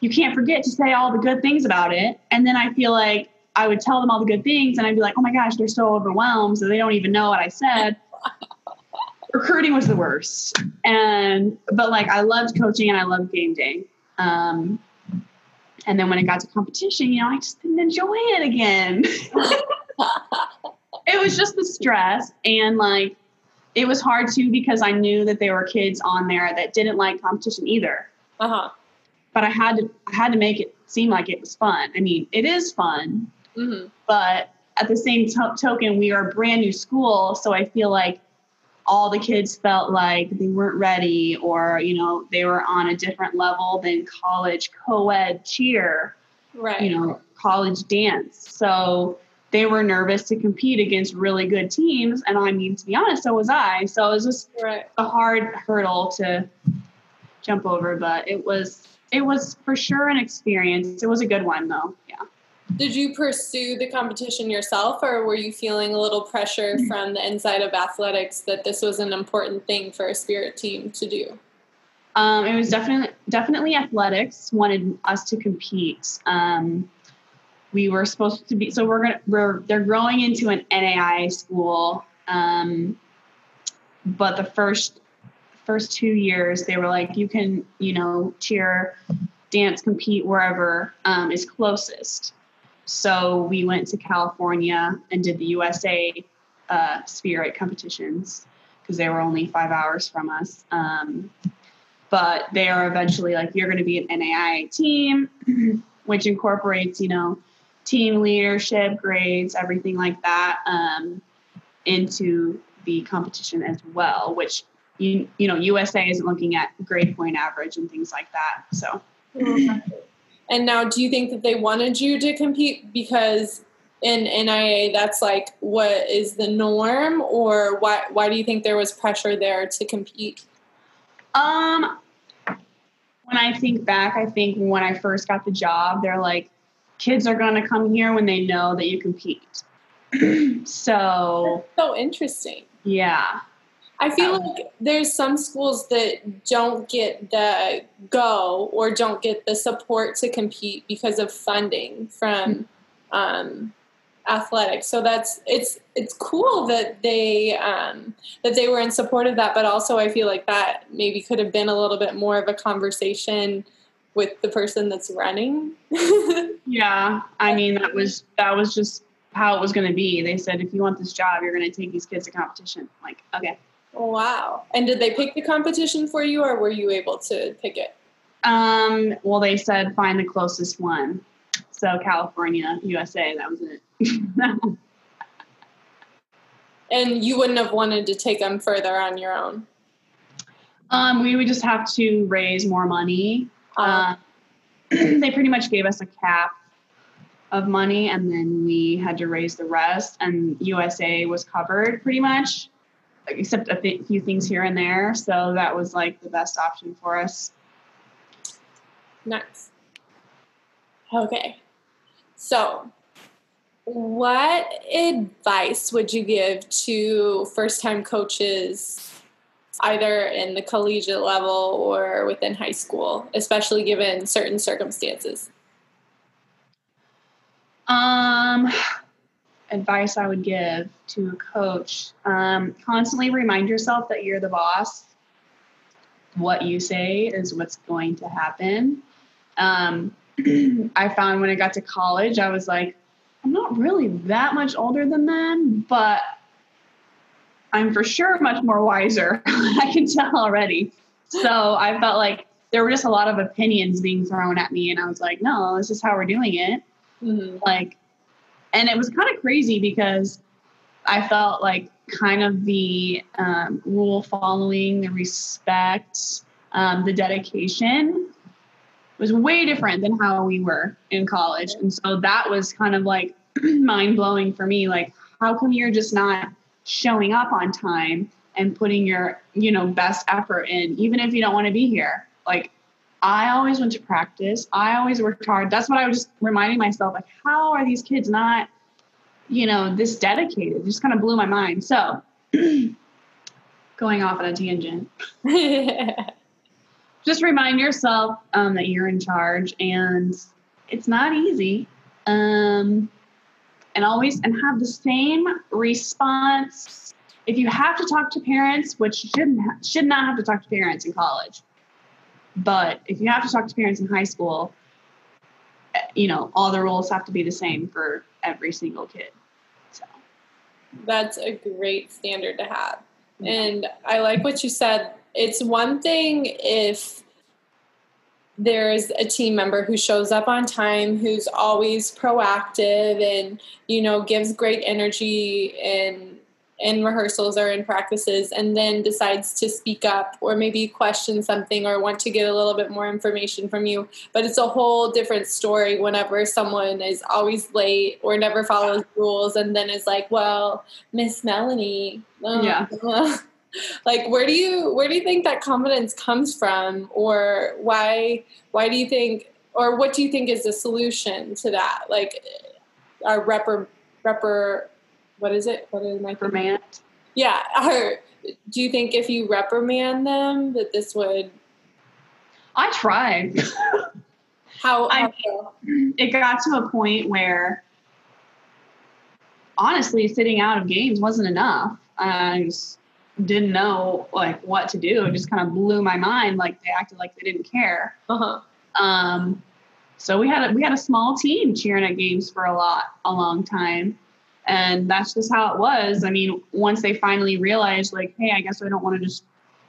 S3: You can't forget to say all the good things about it. And then I feel like I would tell them all the good things and I'd be like, oh my gosh, they're so overwhelmed. So they don't even know what I said. Recruiting was the worst. And, but like, I loved coaching and I loved game day. Um, and then when it got to competition, you know, I just didn't enjoy it again. it was just the stress and like it was hard too because I knew that there were kids on there that didn't like competition either.
S2: Uh huh.
S3: But I had to I had to make it seem like it was fun. I mean, it is fun,
S2: mm-hmm.
S3: but at the same to- token, we are a brand new school, so I feel like all the kids felt like they weren't ready, or you know, they were on a different level than college co-ed cheer,
S2: right?
S3: You know, college dance. So they were nervous to compete against really good teams. And I mean, to be honest, so was I. So it was just
S2: right.
S3: a hard hurdle to jump over, but it was it was for sure an experience. It was a good one though. Yeah.
S2: Did you pursue the competition yourself or were you feeling a little pressure mm-hmm. from the inside of athletics that this was an important thing for a spirit team to do?
S3: Um, it was definitely definitely athletics wanted us to compete. Um, we were supposed to be so we're gonna we're they're growing into an NAIA school. Um, but the first first two years they were like you can you know cheer dance compete wherever um, is closest so we went to california and did the usa uh, spirit competitions because they were only five hours from us um, but they are eventually like you're going to be an naia team which incorporates you know team leadership, grades, everything like that um, into the competition as well, which you, you know USA isn't looking at grade point average and things like that. So.
S2: And now, do you think that they wanted you to compete because in NAIA that's like what is the norm, or why why do you think there was pressure there to compete?
S3: Um, when I think back, I think when I first got the job, they're like, kids are going to come here when they know that you compete. so
S2: That's so interesting.
S3: Yeah.
S2: I feel um, like there's some schools that don't get the go or don't get the support to compete because of funding from um, athletic. So that's it's it's cool that they um, that they were in support of that, but also I feel like that maybe could have been a little bit more of a conversation with the person that's running.
S3: yeah, I mean that was that was just how it was going to be. They said if you want this job, you're going to take these kids to competition. I'm like, okay.
S2: Wow. And did they pick the competition for you, or were you able to pick it?
S3: Um. Well, they said find the closest one. So California, USA. That was it.
S2: and you wouldn't have wanted to take them further on your own.
S3: Um, we would just have to raise more money. Uh, they pretty much gave us a cap of money, and then we had to raise the rest. And USA was covered pretty much, except a few things here and there. So that was like the best option for us.
S2: Nice. Okay. So what advice would you give to first time coaches, either in the collegiate level or within high school, especially given certain circumstances?
S3: Um, advice I would give to a coach um, constantly remind yourself that you're the boss. What you say is what's going to happen. Um, I found when I got to college, I was like, I'm not really that much older than them, but I'm for sure much more wiser. I can tell already. So I felt like there were just a lot of opinions being thrown at me, and I was like, no, this is how we're doing it. Mm-hmm. Like, and it was kind of crazy because I felt like kind of the um, rule following, the respect, um, the dedication was way different than how we were in college. And so that was kind of like mind blowing for me. Like, how come you're just not showing up on time and putting your, you know, best effort in, even if you don't want to be here? Like, I always went to practice. I always worked hard. That's what I was just reminding myself. Like, how are these kids not, you know, this dedicated? It just kind of blew my mind. So, going off on a tangent. just remind yourself um, that you're in charge and it's not easy um, and always and have the same response if you have to talk to parents which shouldn't ha- should not have to talk to parents in college but if you have to talk to parents in high school you know all the rules have to be the same for every single kid. So.
S2: That's a great standard to have. And i like what you said. It's one thing if there's a team member who shows up on time who's always proactive and you know gives great energy in in rehearsals or in practices and then decides to speak up or maybe question something or want to get a little bit more information from you. But it's a whole different story whenever someone is always late or never follows rules and then is like well miss melanie
S3: uh, yeah.
S2: like where do you where do you think that confidence comes from? Or why why do you think or what do you think is the solution to that? Like our repr repr what is it what is my
S3: reprimand
S2: yeah our, do you think if you reprimand them that this would
S3: i tried
S2: how,
S3: I, it got to a point where honestly sitting out of games wasn't enough i was didn't know like what to do. It just kind of blew my mind. Like they acted like they didn't care.
S2: Uh-huh.
S3: Um, so we had a, we had a small team cheering at games for a lot a long time, and that's just how it was. I mean, once they finally realized, like, hey, I guess I don't want to just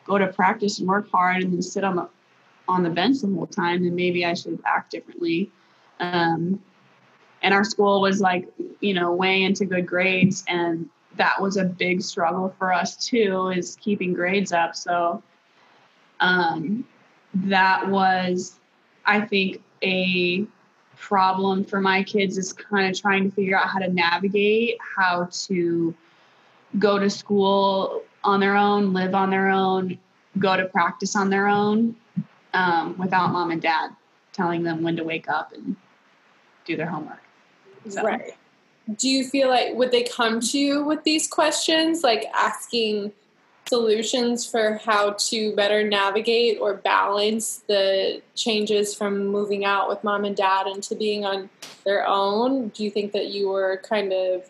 S3: go to practice and work hard and then sit on the on the bench the whole time, then maybe I should act differently. Um, and our school was like, you know, way into good grades, and that was a big struggle for us too is keeping grades up so um, that was i think a problem for my kids is kind of trying to figure out how to navigate how to go to school on their own live on their own go to practice on their own um, without mom and dad telling them when to wake up and do their homework
S2: so. right do you feel like would they come to you with these questions like asking solutions for how to better navigate or balance the changes from moving out with mom and dad into being on their own? Do you think that you were kind of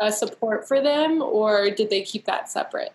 S2: a support for them or did they keep that separate?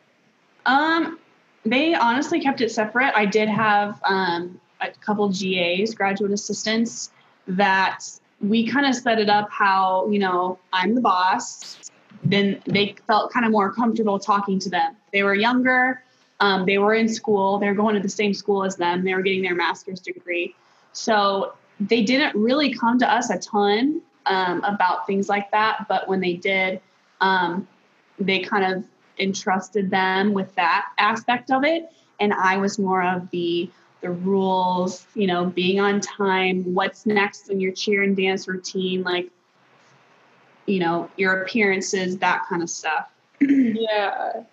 S3: Um, they honestly kept it separate. I did have um, a couple GAs, graduate assistants, that we kind of set it up how, you know, I'm the boss. Then they felt kind of more comfortable talking to them. They were younger, um, they were in school, they're going to the same school as them, they were getting their master's degree. So they didn't really come to us a ton um, about things like that. But when they did, um, they kind of entrusted them with that aspect of it. And I was more of the the rules, you know, being on time, what's next in your cheer and dance routine, like, you know, your appearances, that kind of stuff.
S2: yeah.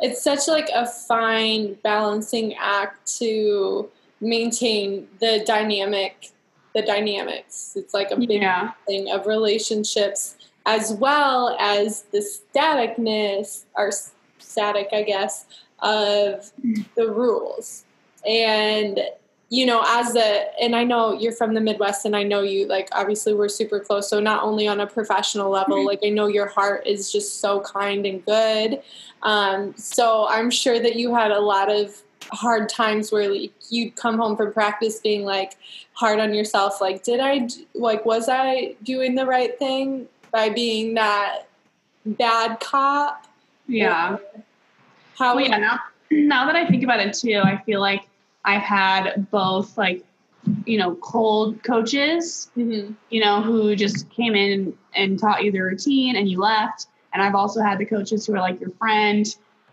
S2: It's such like a fine balancing act to maintain the dynamic, the dynamics. It's like a big
S3: Yeah.
S2: thing of relationships as well as the staticness or static, I guess, of mm. the rules. And you know, as a and I know you're from the Midwest and I know you like obviously we're super close. So not only on a professional level, like I know your heart is just so kind and good. Um, so I'm sure that you had a lot of hard times where like, you'd come home from practice being like hard on yourself like did I, like was i doing the right thing by being that bad cop
S3: Yeah.
S2: how
S3: Well, yeah, now, now that I think about it too, I feel like I've had both like, you know, cold coaches,
S2: Mhm.
S3: you know, who just came in and taught you the routine and you left. And I've also had the coaches who are like your friend.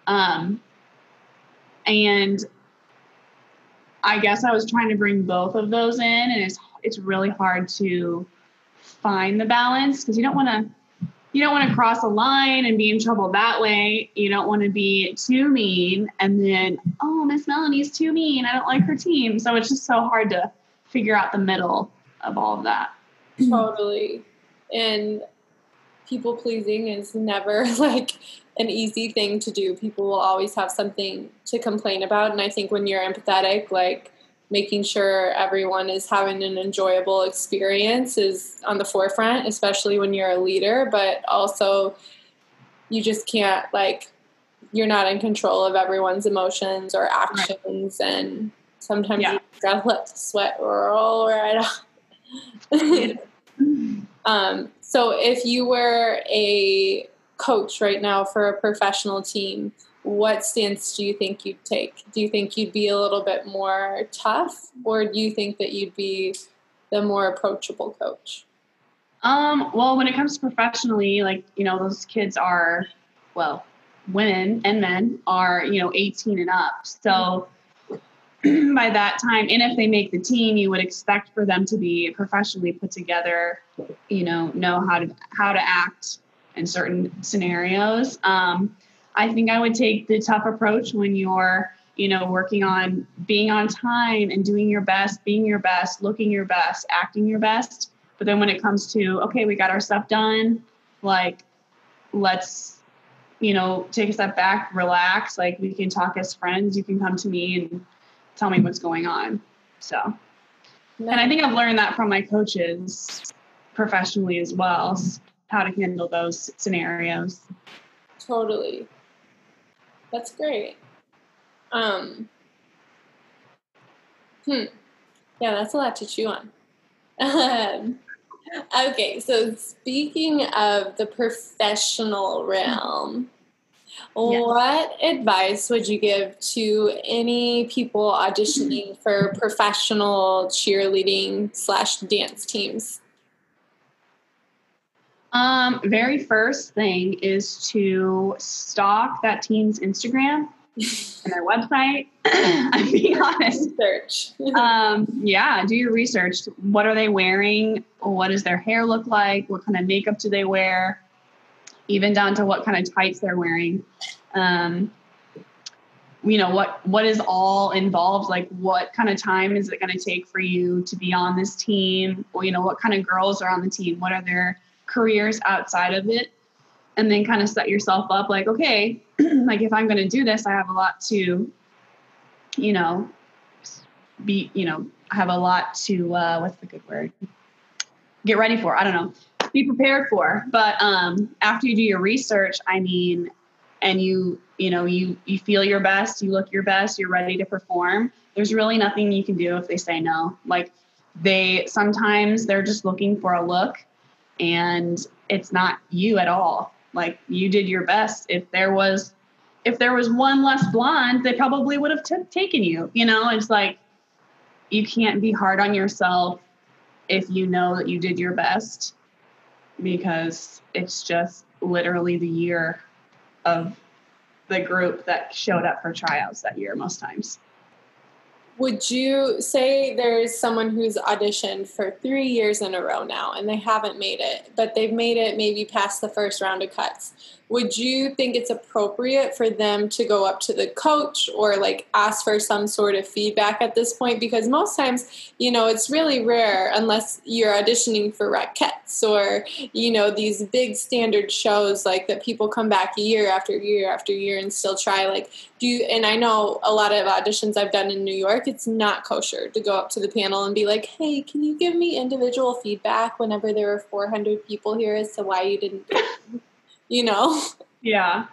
S3: Um, and I guess I was trying to bring both of those in, and it's it's really hard to find the balance because you don't want to you don't want to cross a line and be in trouble that way. You don't want to be too mean and then, oh, Miss Melanie's too mean. I don't like her team. So it's just so hard to figure out the middle of all of that.
S2: totally and people pleasing is never like an easy thing to do people will always have something to complain about and i think when you're empathetic like making sure everyone is having an enjoyable experience is on the forefront especially when you're a leader but also you just can't like you're not in control of everyone's emotions or actions and sometimes
S3: Yeah.
S2: you gotta let the sweat roll right off um, so if you were a coach right now for a professional team, what stance do you think you'd take? Do you think you'd be a little bit more tough, or do you think that you'd be the more approachable coach?
S3: Um, well, when it comes to professionally, like, you know, those kids are, well, women and men are, you know, 18 and up. So by that time, and if they make the team, you would expect for them to be professionally put together, you know, know how to how to act in certain scenarios. Um, I think I would take the tough approach when you're, you know, working on being on time and doing your best, being your best, looking your best, acting your best. But then when it comes to, okay, we got our stuff done, like, let's, you know, take a step back, relax. Like, we can talk as friends. You can come to me and tell me what's going on. So, and I think I've learned that from my coaches professionally as well, how to handle those scenarios.
S2: Totally. That's great. Um, hmm. Yeah, that's a lot to chew on. Um, okay, so speaking of the professional realm,
S3: Yes.
S2: what advice would you give to any people auditioning for professional cheerleading slash dance teams?
S3: Um, very first thing is to stalk that team's Instagram and their website. I'm being honest.
S2: Research.
S3: Um, yeah, do your research. What are they wearing? What does their hair look like? What kind of makeup do they wear? Even down to what kind of tights they're wearing. Um, you know what what is all involved like what kind of time is it going to take for you to be on this team or you know what kind of girls are on the team what are their careers outside of it and then kind of set yourself up like, okay, like if I'm going to do this, I have a lot to, you know, be, you know, I have a lot to, uh, what's the good word? Get ready for. I don't know. Be prepared for. But um, after you do your research, I mean, and you, you know, you you feel your best, you look your best, you're ready to perform. There's really nothing you can do if they say no. Like they sometimes they're just looking for a look and it's not you at all. Like you did your best. If there was if there was one less blonde they probably would have t- taken you you know? It's like you can't be hard on yourself if you know that you did your best because it's just literally the year of the group that showed up for tryouts that year most times
S2: would you say there's someone who's auditioned for three years in a row now and they haven't made it, but they've made it maybe past the first round of cuts? would you think it's appropriate for them to go up to the coach or like ask for some sort of feedback at this point because most times you know it's really rare unless you're auditioning for Rockettes or you know these big standard shows like that people come back year after year after year and still try like do you and I know a lot of auditions I've done in New York it's not kosher to go up to the panel and be like hey can you give me individual feedback whenever there are 400 people here as to why you didn't you know?
S3: Yeah.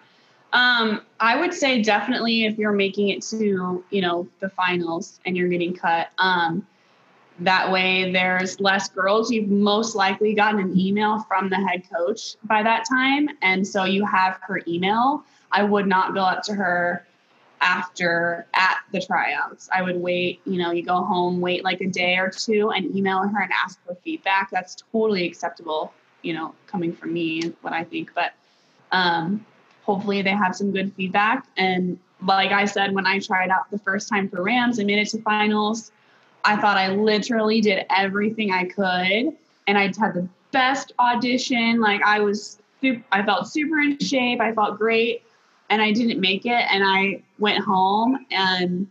S3: Um, I would say definitely if you're making it to, you know, the finals and you're getting cut, um, that way there's less girls. You've most likely gotten an email from the head coach by that time. And so you have her email. I would not go up to her after at the tryouts. I would wait, you know, you go home, wait like a day or two and email her and ask for feedback. That's totally acceptable, you know, coming from me, and what I think. But um, hopefully, they have some good feedback. And like I said, when I tried out the first time for Rams and made it to finals, I thought I literally did everything I could, and I had the best audition. Like I was, super, I felt super in shape. I felt great, and I didn't make it. And I went home, and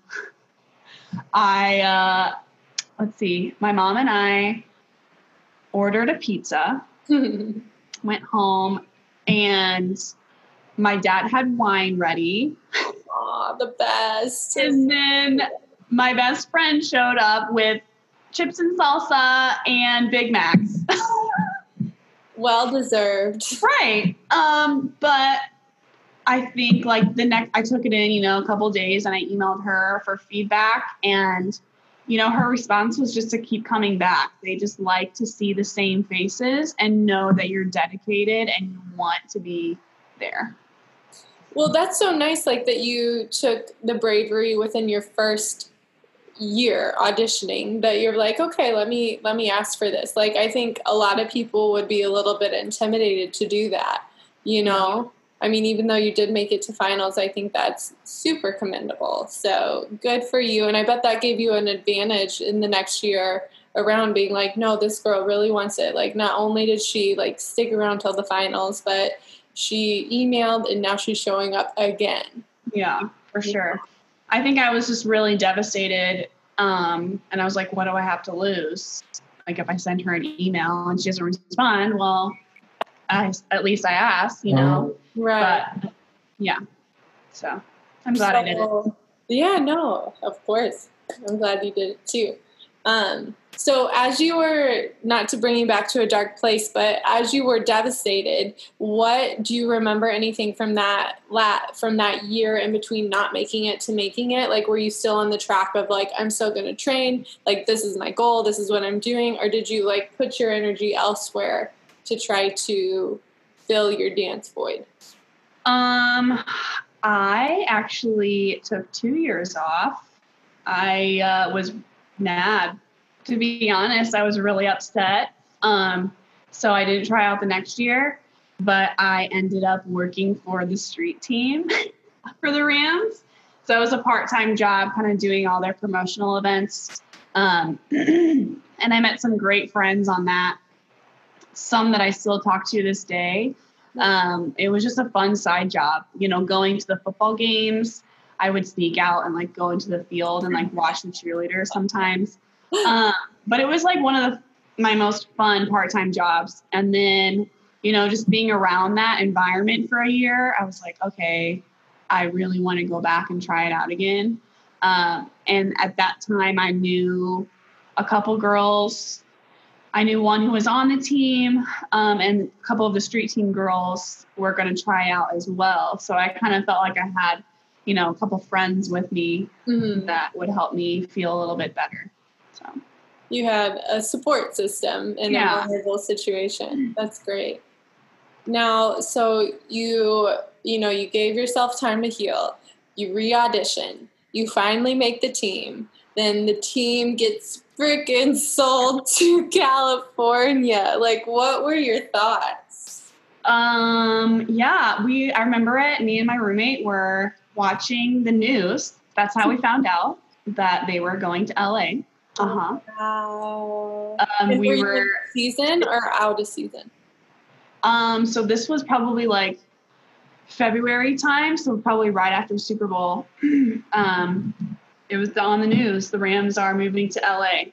S3: I uh, let's see, my mom and I ordered a pizza. went home and my dad had wine ready.
S2: Aw, the best.
S3: And then my best friend showed up with chips and salsa and Big Macs.
S2: well deserved.
S3: Right. Um, but I think like the next I took it in, you know, a couple days and I emailed her for feedback and you know, her response was just to keep coming back. They just like to see the same faces and know that you're dedicated and you want to be there.
S2: Well, that's so nice, like that you took the bravery within your first year auditioning that you're like okay let me let me ask for this like i think a lot of people would be a little bit intimidated to do that you know I mean, even though you did make it to finals, I think that's super commendable. So good for you. And I bet that gave you an advantage in the next year around being like, no, this girl really wants it. Like, not only did she like stick around till the finals, but she emailed and now she's showing up again.
S3: Yeah, for sure. I think I was just really devastated. Um, and I was like, what do I have to lose? Like, if I send her an email and she doesn't respond, well, I, at least I asked, you know.
S2: Right.
S3: But yeah. So I'm glad so, I did it.
S2: Yeah, no, of course. I'm glad you did it too. Um, so as you were not to bring you back to a dark place, but as you were devastated, what do you remember anything from that lat from that year in between not making it to making it? Like were you still on the track of like I'm still going to train, like this is my goal, this is what I'm doing, or did you like put your energy elsewhere to try to fill your dance void?
S3: Um, I actually took two years off. I uh, was mad, to be honest. I was really upset. Um, so I didn't try out the next year, but I ended up working for the street team for the Rams. So it was a part time job, kind of doing all their promotional events. Um, and I met some great friends on that some that I still talk to this day. Um, it was just a fun side job, you know, going to the football games. I would sneak out and like go into the field and like watch the cheerleaders sometimes. Um, but it was like one of the, my most fun part time jobs. And then you know, just being around that environment for a year, I was like, okay, I really want to go back and try it out again. Um, and at that time, I knew a couple girls. I knew one who was on the team, um, and a couple of the street team girls were going to try out as well. So I kind of felt like I had, you know, a couple friends with me
S2: Mhm.
S3: that would help me feel a little bit better. So
S2: You had a support system in
S3: Yeah.
S2: a vulnerable situation. That's great. Now, so you you know you gave yourself time to heal. You re-audition. You finally make the team. Then the team gets freaking sold to California. Like, what were your thoughts?
S3: Um, yeah, we I remember it. Me and my roommate were watching the news. That's how we found out that they were going to LA. Uh-huh.
S2: Wow.
S3: Um, we
S2: were
S3: were
S2: season or out of season?
S3: um so this was probably like February time, so probably right after Super Bowl. um it was on the news. The Rams are moving to LA.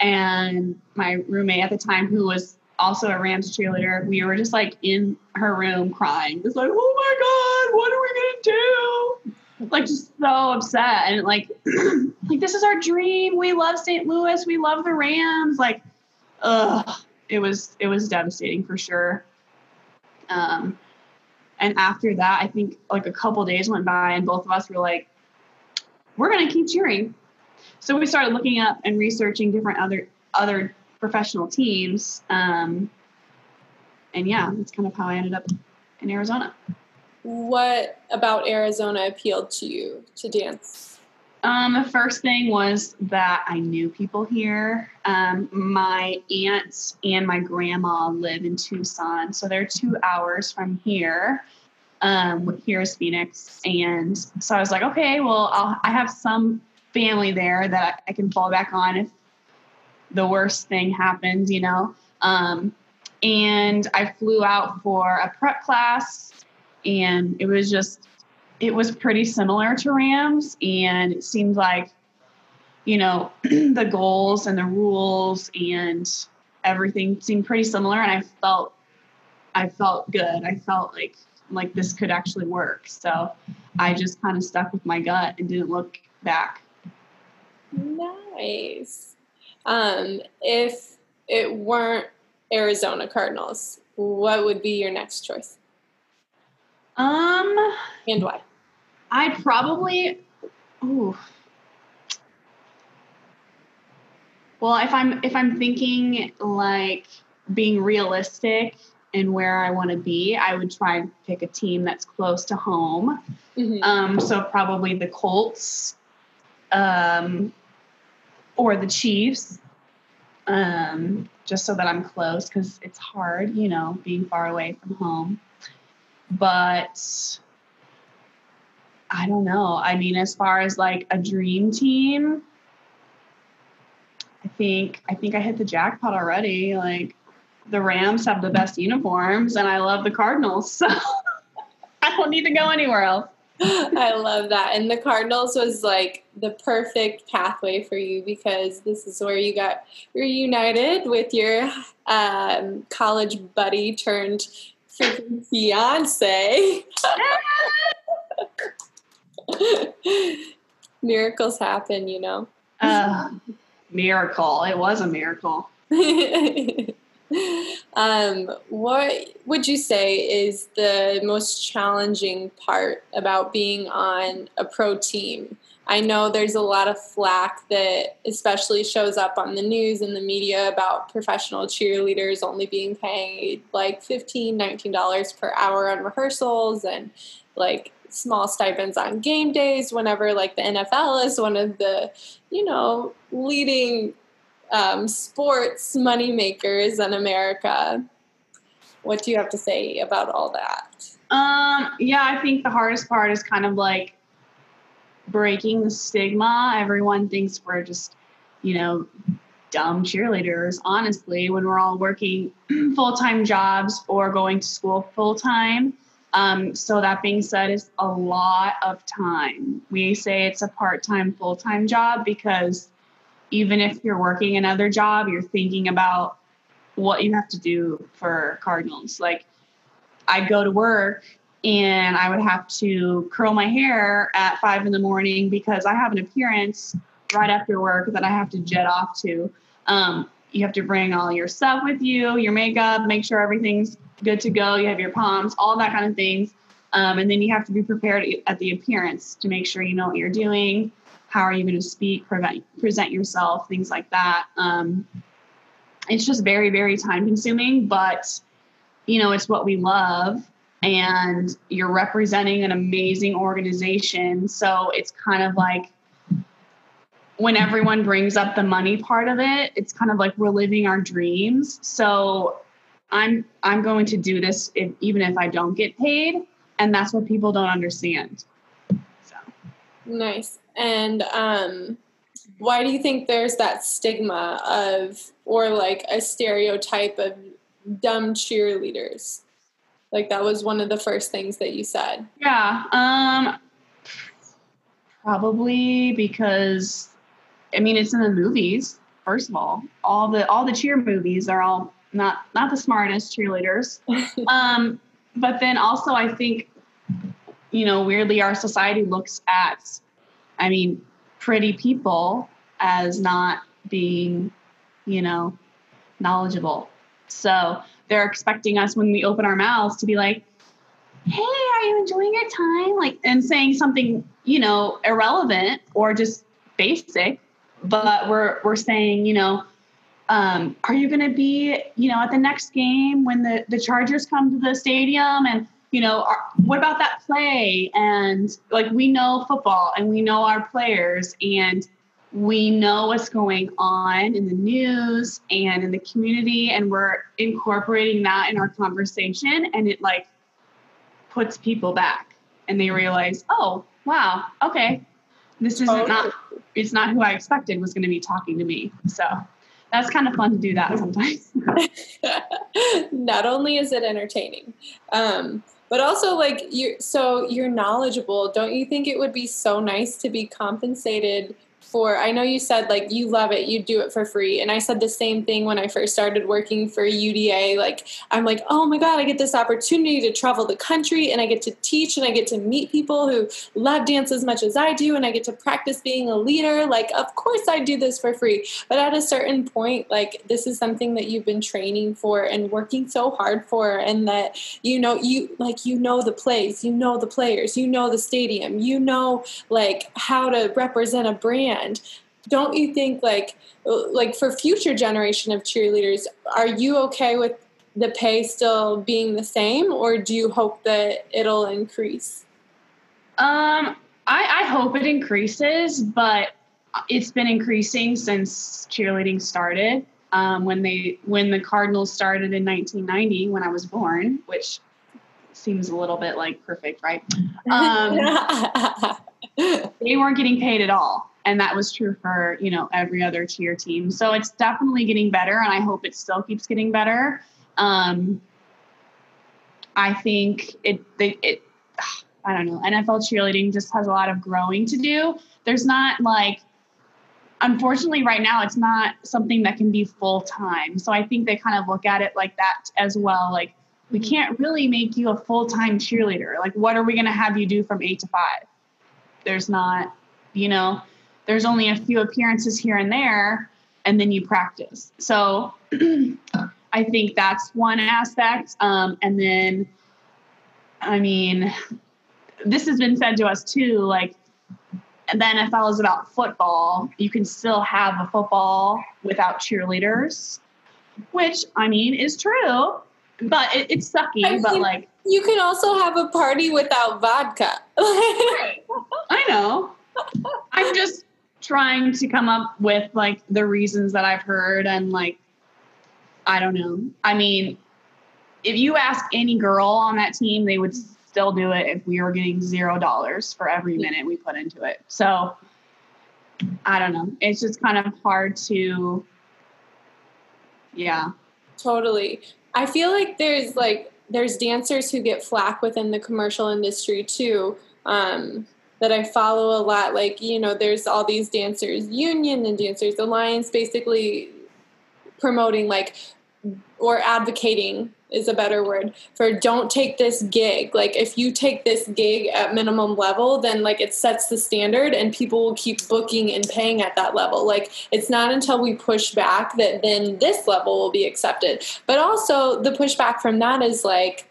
S3: And my roommate at the time who was also a Rams cheerleader, we were just like in her room crying. Just like, oh my God, what are we gonna do? Like just so upset. And like like this is our dream. We love St. Louis. We love the Rams. Like, ugh. It was it was devastating for sure. Um and after that, I think like a couple days went by and both of us were like, we're gonna keep cheering. So we started looking up and researching different other other professional teams. Um, and yeah, that's kind of how I ended up in Arizona.
S2: What about Arizona appealed to you to dance?
S3: Um, the first thing was that I knew people here. Um, my aunts and my grandma live in Tucson, so they're two hours from here. Um, here is Phoenix, and so I was like, okay, well, I'll, I have some family there that I can fall back on if the worst thing happens, you know. Um, and I flew out for a prep class, and it was just it was pretty similar to Rams, and it seemed like, you know, the goals and the rules and everything seemed pretty similar, and I felt, I felt good. I felt like like this could actually work. So I just kind of stuck with my gut and didn't look back.
S2: Nice. Um, if it weren't Arizona Cardinals, what would be your next choice
S3: Um,
S2: and why?
S3: I'd probably, ooh. Well, if I'm if I'm thinking like being realistic and where I want to be, I would try and pick a team that's close to home.
S2: Mhm.
S3: Um, so probably the Colts, um, or the Chiefs. Um, just so that I'm close because it's hard, you know, being far away from home. But I don't know. I mean, as far as like a dream team, I think I think I hit the jackpot already. Like the Rams have the best uniforms, and I love the Cardinals, so I don't need to go anywhere else.
S2: I love that. And the Cardinals was like the perfect pathway for you because this is where you got reunited with your um, college buddy turned freaking fiance. Miracles happen, you know.
S3: Uh, miracle! It was a miracle.
S2: um, what would you say is the most challenging part about being on a pro team? I know there's a lot of flack that especially shows up on the news and the media about professional cheerleaders only being paid like $15, $19 per hour on rehearsals and like small stipends on game days whenever like the NFL is one of the, you know, leading um, sports moneymakers in America. What do you have to say about all that?
S3: Um, yeah, I think the hardest part is kind of like breaking the stigma. Everyone thinks we're just, you know, dumb cheerleaders, honestly, when we're all working full time jobs or going to school full time. Um, so, that being said, it's a lot of time. We say it's a part time, full time job because even if you're working another job, you're thinking about what you have to do for Cardinals. Like I'd go to work and I would have to curl my hair at five in the morning because I have an appearance right after work that I have to jet off to. Um, you have to bring all your stuff with you, your makeup, make sure everything's good to go. You have your palms, all that kind of things. Um, and then you have to be prepared at the appearance to make sure you know what you're doing. How are you going to speak, prevent, present yourself, things like that. Um, it's just very, very time consuming, but you know, it's what we love and you're representing an amazing organization. So it's kind of like when everyone brings up the money part of it, it's kind of like we're living our dreams. So I'm I'm going to do this if, even if I don't get paid, and that's what people don't understand.
S2: Nice. And um, why do you think there's that stigma of or like a stereotype of dumb cheerleaders? Like that was one of the first things that you said.
S3: Yeah. Um probably because I mean it's in the movies, first of all. All the all the cheer movies are all not not the smartest cheerleaders. um but then also I think you know, weirdly our society looks at I mean, pretty people as not being, you know, knowledgeable. So they're expecting us when we open our mouths to be like, hey, are you enjoying your time? Like, and saying something, you know, irrelevant or just basic, but we're, we're saying, you know, um, are you going to be, you know, at the next game when the, the Chargers come to the stadium and, you know, are, what about that play? And like, we know football and we know our players and we know what's going on in the news and in the community and we're incorporating that in our conversation and it like puts people back and they realize oh wow okay this is oh. not it's not who i expected was going to be talking to me so that's kind of fun to do that sometimes
S2: not only is it entertaining um, but also like you're so you're knowledgeable. Don't you think it would be so nice to be compensated I know you said like you love it, you do it for free. And I said the same thing when I first started working for UDA. Like I'm like, "Oh my god, I get this opportunity to travel the country and I get to teach and I get to meet people who love dance as much as I do and I get to practice being a leader. Like of course I do this for free." But at a certain point, like this is something that you've been training for and working so hard for and that you know you like you know the plays, you know the players, you know the stadium, you know like how to represent a brand don't you think like like for future generation of cheerleaders are you okay with the pay still being the same or do you hope that it'll increase?
S3: Um i i hope it increases but it's been increasing since cheerleading started um, when they when the cardinals started in 1990 when i was born which seems a little bit like perfect right? Um, they weren't getting paid at all and that was true for you know every other cheer team. So it's definitely getting better and i hope it still keeps getting better. Um, i think it they, it i don't know nfl cheerleading just has a lot of growing to do. There's not like unfortunately right now it's not something that can be full time so i think they kind of look at it like that as well like we mm-hmm. can't really make you a full-time cheerleader. Like what are we going to have you do from 8 to 5 there's not you know there's only a few appearances here and there, and then you practice. So I think that's one aspect. Um, and then, I mean, this has been said to us too like, the NFL is about football. You can still have a football without cheerleaders, which I mean is true, but it, it's sucky. I but like,
S2: you can also have a party without vodka.
S3: I know. I'm just trying to come up with like the reasons that I've heard and like I don't know. I mean, if you ask any girl on that team, they would still do it if we were getting zero dollars for every minute we put into it. So I don't know. It's just kind of hard to yeah.
S2: Totally. I feel like there's like there's dancers who get flack within the commercial industry too. Um, that I follow a lot. Like, you know, there's all these dancers union and dancers alliance basically promoting like or advocating is a better word for don't take this gig like if you take this gig at minimum level then like it sets the standard and people will keep booking and paying at that level like it's not until we push back that then this level will be accepted but also the pushback from that is like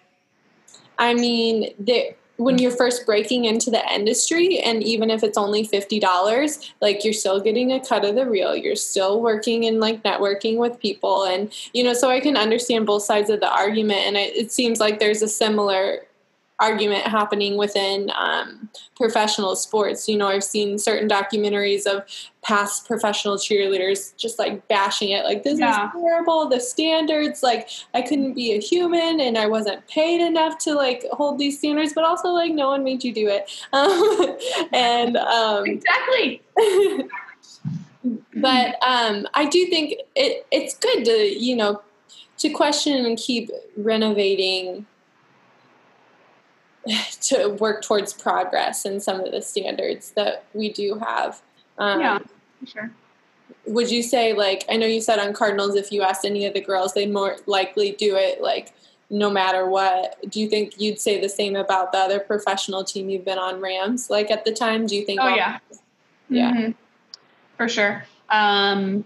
S2: i mean there when you're first breaking into the industry and even if it's only $50 like you're still getting a cut of the reel. You're still working and like networking with people. And you know so i can understand both sides of the argument and it, it seems like there's a similar argument happening within um, professional sports. You know, I've seen certain documentaries of past professional cheerleaders just like bashing it, like this yeah. is terrible. The standards, like I couldn't be a human and I wasn't paid enough to like hold these standards, but also like no one made you do it. Um, and um,
S3: exactly.
S2: but um, I do think it, it's good to you know to question and keep renovating to work towards progress in some of the standards that we do have.
S3: Um, yeah, sure.
S2: Would you say, like, I know you said on Cardinals, if you asked any of the girls, they'd more likely do it, like, no matter what. Do you think you'd say the same about the other professional team you've been on, Rams? Like, at the time, do you think?
S3: Oh, yeah. Yeah. Mm-hmm. For sure. Um,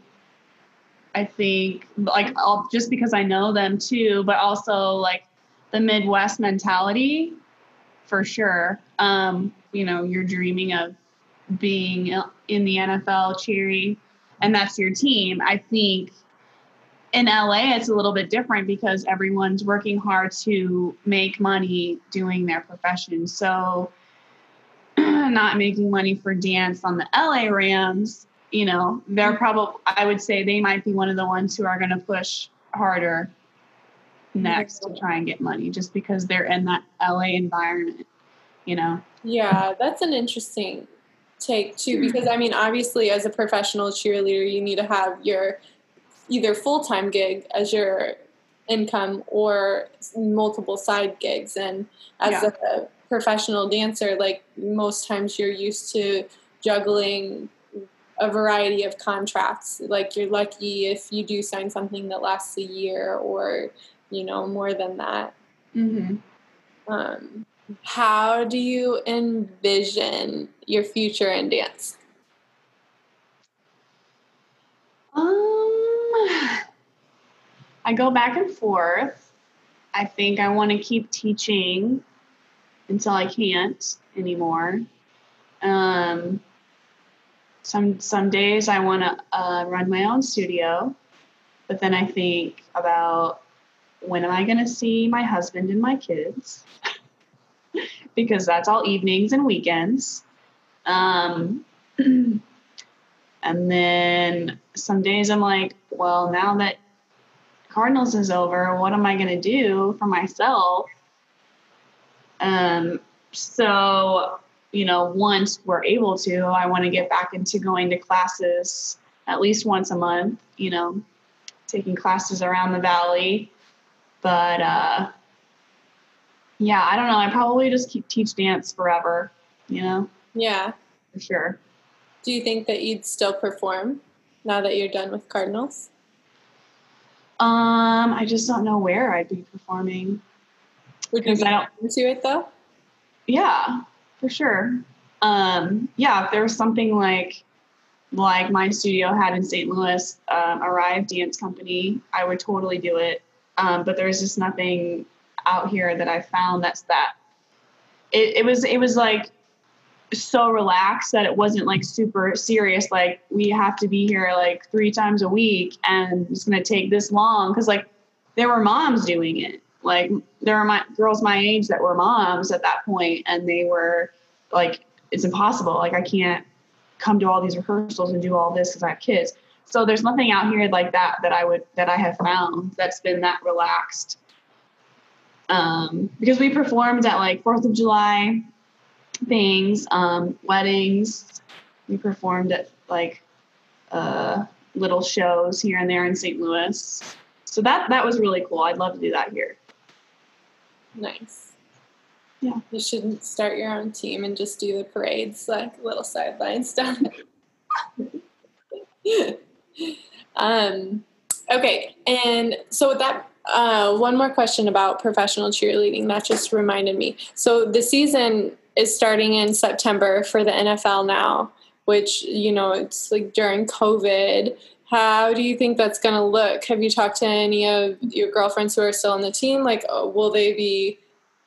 S3: I think, like, I'll, just because I know them too, but also, like, the Midwest mentality for sure. Um, you know, you're dreaming of being in the NFL cheering, and that's your team. I think in LA, it's a little bit different because everyone's working hard to make money doing their profession. So, not making money for dance on the LA Rams, you know, they're probably, I would say they might be one of the ones who are going to push harder next to try and get money just because they're in that LA environment, you know?
S2: Yeah, that's an interesting take too, hmm. because I mean, obviously, as a professional cheerleader, you need to have your either full time gig as your income or multiple side gigs. And as yeah. a professional dancer, like most times you're used to juggling a variety of contracts. Like you're lucky if you do sign something that lasts a year or you know, more than that.
S3: Mm-hmm.
S2: Um, how do you envision your future in dance?
S3: Um, I go back and forth. I think I want to keep teaching until I can't anymore. Um, some some days I want to uh, run my own studio, but then I think about when am I going to see my husband and my kids? because that's all evenings and weekends. Um, and then some days I'm like, well, now that Cardinals is over, what am I going to do for myself? Um, so, you know, once we're able to, I want to get back into going to classes at least once a month, you know, taking classes around the valley but uh, yeah, I don't know. I probably just keep teach dance forever, you know?
S2: Yeah.
S3: For sure.
S2: Do you think that you'd still perform now that you're done with Cardinals?
S3: Um, I just don't know where I'd be performing.
S2: Would you be I don't, into it though?
S3: Yeah, for sure. Um, yeah, if there was something like like my studio had in St. Louis, um, Arrive Dance Company, I would totally do it. Um, but there's just nothing out here that I found that's that. It, it was it was like so relaxed that it wasn't like super serious. Like we have to be here like three times a week, and it's gonna take this long because like there were moms doing it. Like there were my girls my age that were moms at that point, and they were like, it's impossible. Like I can't come to all these rehearsals and do all this because I have kids. So there's nothing out here like that that I would that I have found that's been that relaxed. Um, because we performed at like Fourth of July things, um, weddings. We performed at like uh, little shows here and there in St. Louis. So that that was really cool. I'd love to do that here.
S2: Nice.
S3: Yeah.
S2: You shouldn't start your own team and just do the parades, like little sideline stuff. um, Okay, and so with that, uh, one more question about professional cheerleading that just reminded me. So the season is starting in September for the NFL now, which you know it's like during COVID. How do you think that's going to look? Have you talked to any of your girlfriends who are still on the team? Like, oh, will they be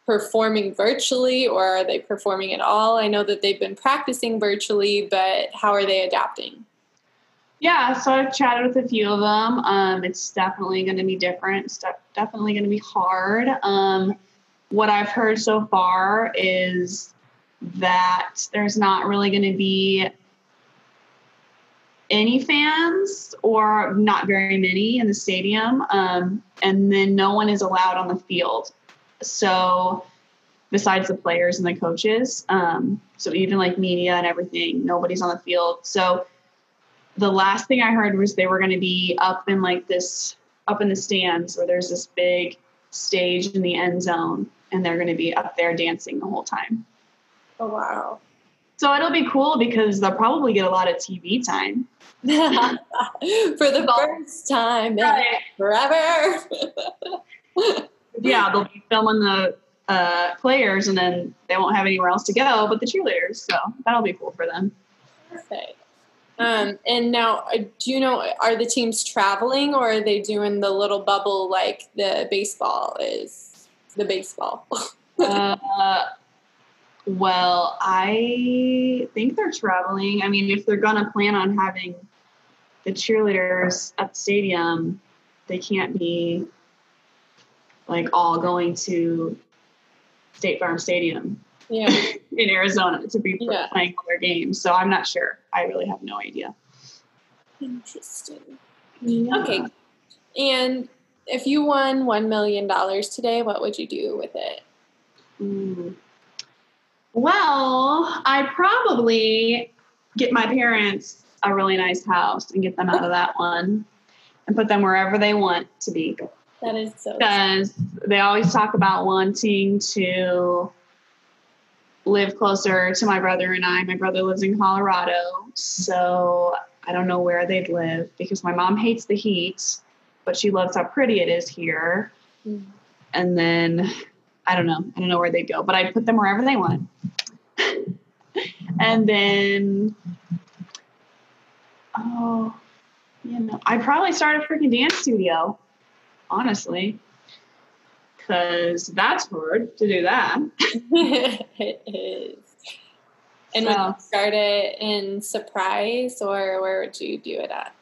S2: performing virtually or are they performing at all? I know that they've been practicing virtually, but how are they adapting?
S3: Yeah, so I've chatted with a few of them. Um, it's definitely going to be different. It's de- definitely going to be hard. Um, what I've heard so far is that there's not really going to be any fans or not very many in the stadium. Um, and then no one is allowed on the field. So, besides the players and the coaches, um, so even like media and everything, nobody's on the field. So, the last thing I heard was they were going to be up in like this, up in the stands where there's this big stage in the end zone, and they're going to be up there dancing the whole time.
S2: Oh, wow.
S3: So it'll be cool because they'll probably get a lot of TV time.
S2: For the first time
S3: Right.
S2: forever.
S3: Yeah, they'll be filming the uh, players and then they won't have anywhere else to go but the cheerleaders. So that'll be cool for them.
S2: Perfect. Um, and now, uh, do you know, are the teams traveling or are they doing the little bubble like the baseball is? The baseball.
S3: Uh, well, I think they're traveling. I mean, if they're to plan on having the cheerleaders at the stadium, they can't be like all going to State Farm Stadium
S2: yeah.
S3: in Arizona to be
S2: Yeah.
S3: playing all their games. So I'm not sure. I really have no idea.
S2: Interesting. Okay. And if you won $1 million today, what would you do with it?
S3: Mm. Well, I probably get my parents a really nice house and get them out of that one and put them wherever they want to be.
S2: That is so.
S3: Because they always talk about wanting to live closer to my brother and I. My brother lives in Colorado, so I don't know where they'd live because my mom hates the heat, but she loves how pretty it is here.
S2: Mm.
S3: And then I don't know. I don't know where they'd go, but I'd put them wherever they want. and then, oh, you know, I'd probably start a freaking dance studio, honestly, because that's hard to do that.
S2: it is. And would
S3: So-
S2: you start it in Surprise or where would you do it at?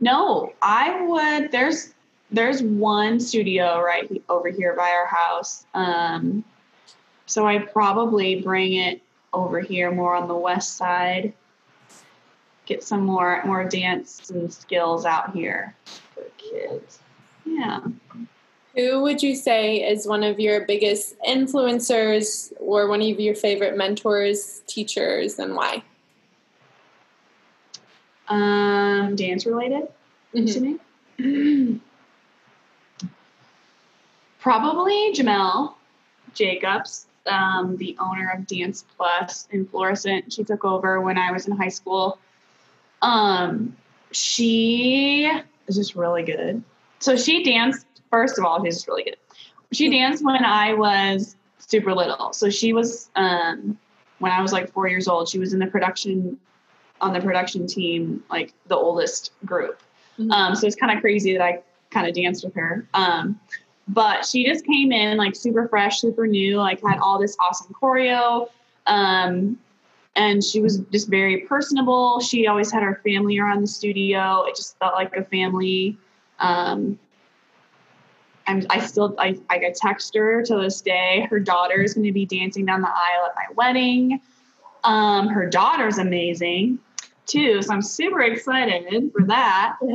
S3: No, I would. There's there's one studio right over here by our house. Um, so I probably bring it over here more on the west side. Get some more more dance and skills out here for kids. Yeah.
S2: Who would you say is one of your biggest influencers or one of your favorite mentors, teachers, and why?
S3: Um, dance related.
S2: Mhm.
S3: assuming. Probably Jamel Jacobs, um, the owner of Dance Plus in Florissant. She took over when I was in high school. Um, she is just really good. So she danced, first of all, she's just really good. She danced when I was super little. So she was, um, when I was like four years old, she was in the production, on the production team, like the oldest group.
S2: Mhm.
S3: Um, so it's kind of crazy that I kind of danced with her. Um, but she just came in like super fresh, super new, like had all this awesome choreo. Um, and she was just very personable. She always had her family around the studio. It just felt like a family. Um, I'm, I still, I, I got text her to this day. Her daughter is going to be dancing down the aisle at my wedding. Um, her daughter's amazing too. So I'm super excited for that.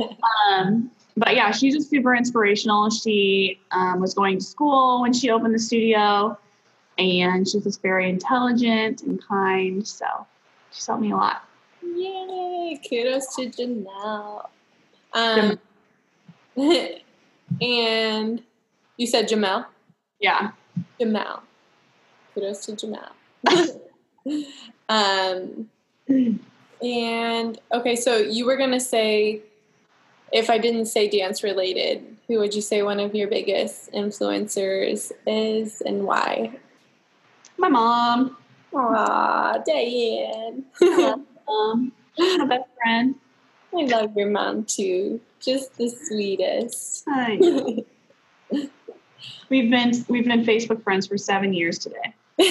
S3: Um, but yeah, she's just super inspirational. She um, was going to school when she opened the studio, and she's just very intelligent and kind. So she's helped me a lot.
S2: Yay! Kudos to Janelle. And you said Jamel?
S3: Yeah.
S2: Jamel. Kudos to Jamel. um, and okay, so you were gonna say if I didn't say dance related, who would you say one of your biggest influencers is and why?
S3: My mom.
S2: Aw, Diane.
S3: Um, my best friend.
S2: I love your mom too. Just the sweetest.
S3: Hi. We've been we've been Facebook friends for seven years today.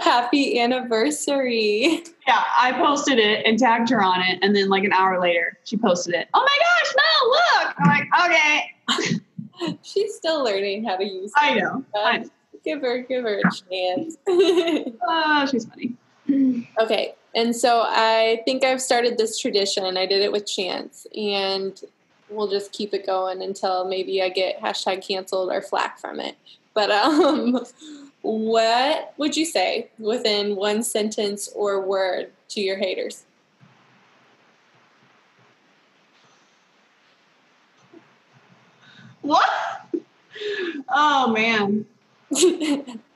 S2: Happy anniversary.
S3: Yeah, I posted it and tagged her on it, and then like an hour later, she posted it. Oh my gosh, no, look! I'm like, okay.
S2: She's still learning how to use
S3: I know. I know.
S2: Give her, give her a chance.
S3: Oh, she's funny.
S2: okay, and so I think I've started this tradition. I did it with Chance, and we'll just keep it going until maybe I get hashtag canceled or flack from it. But um, what would you say within one sentence or word to your haters?
S3: What? Oh man.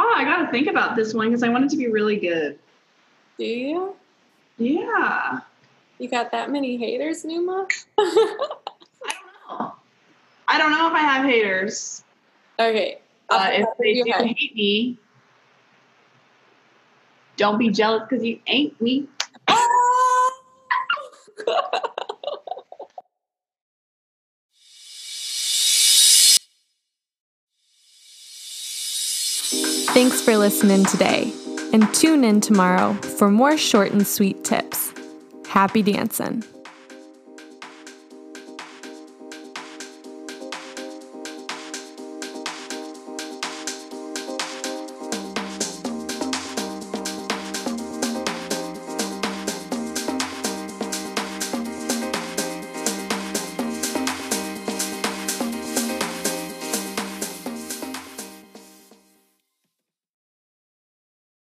S3: Oh, I gotta think about this one because I want it to be really good.
S2: Do you?
S3: Yeah.
S2: You got that many haters, Numa?
S3: I don't know. I don't know if I have haters.
S2: okay.
S3: Uh, if they do hate me, don't be jealous because you ain't me.
S1: Thanks for listening today, and tune in tomorrow for more short and sweet tips. Happy dancing.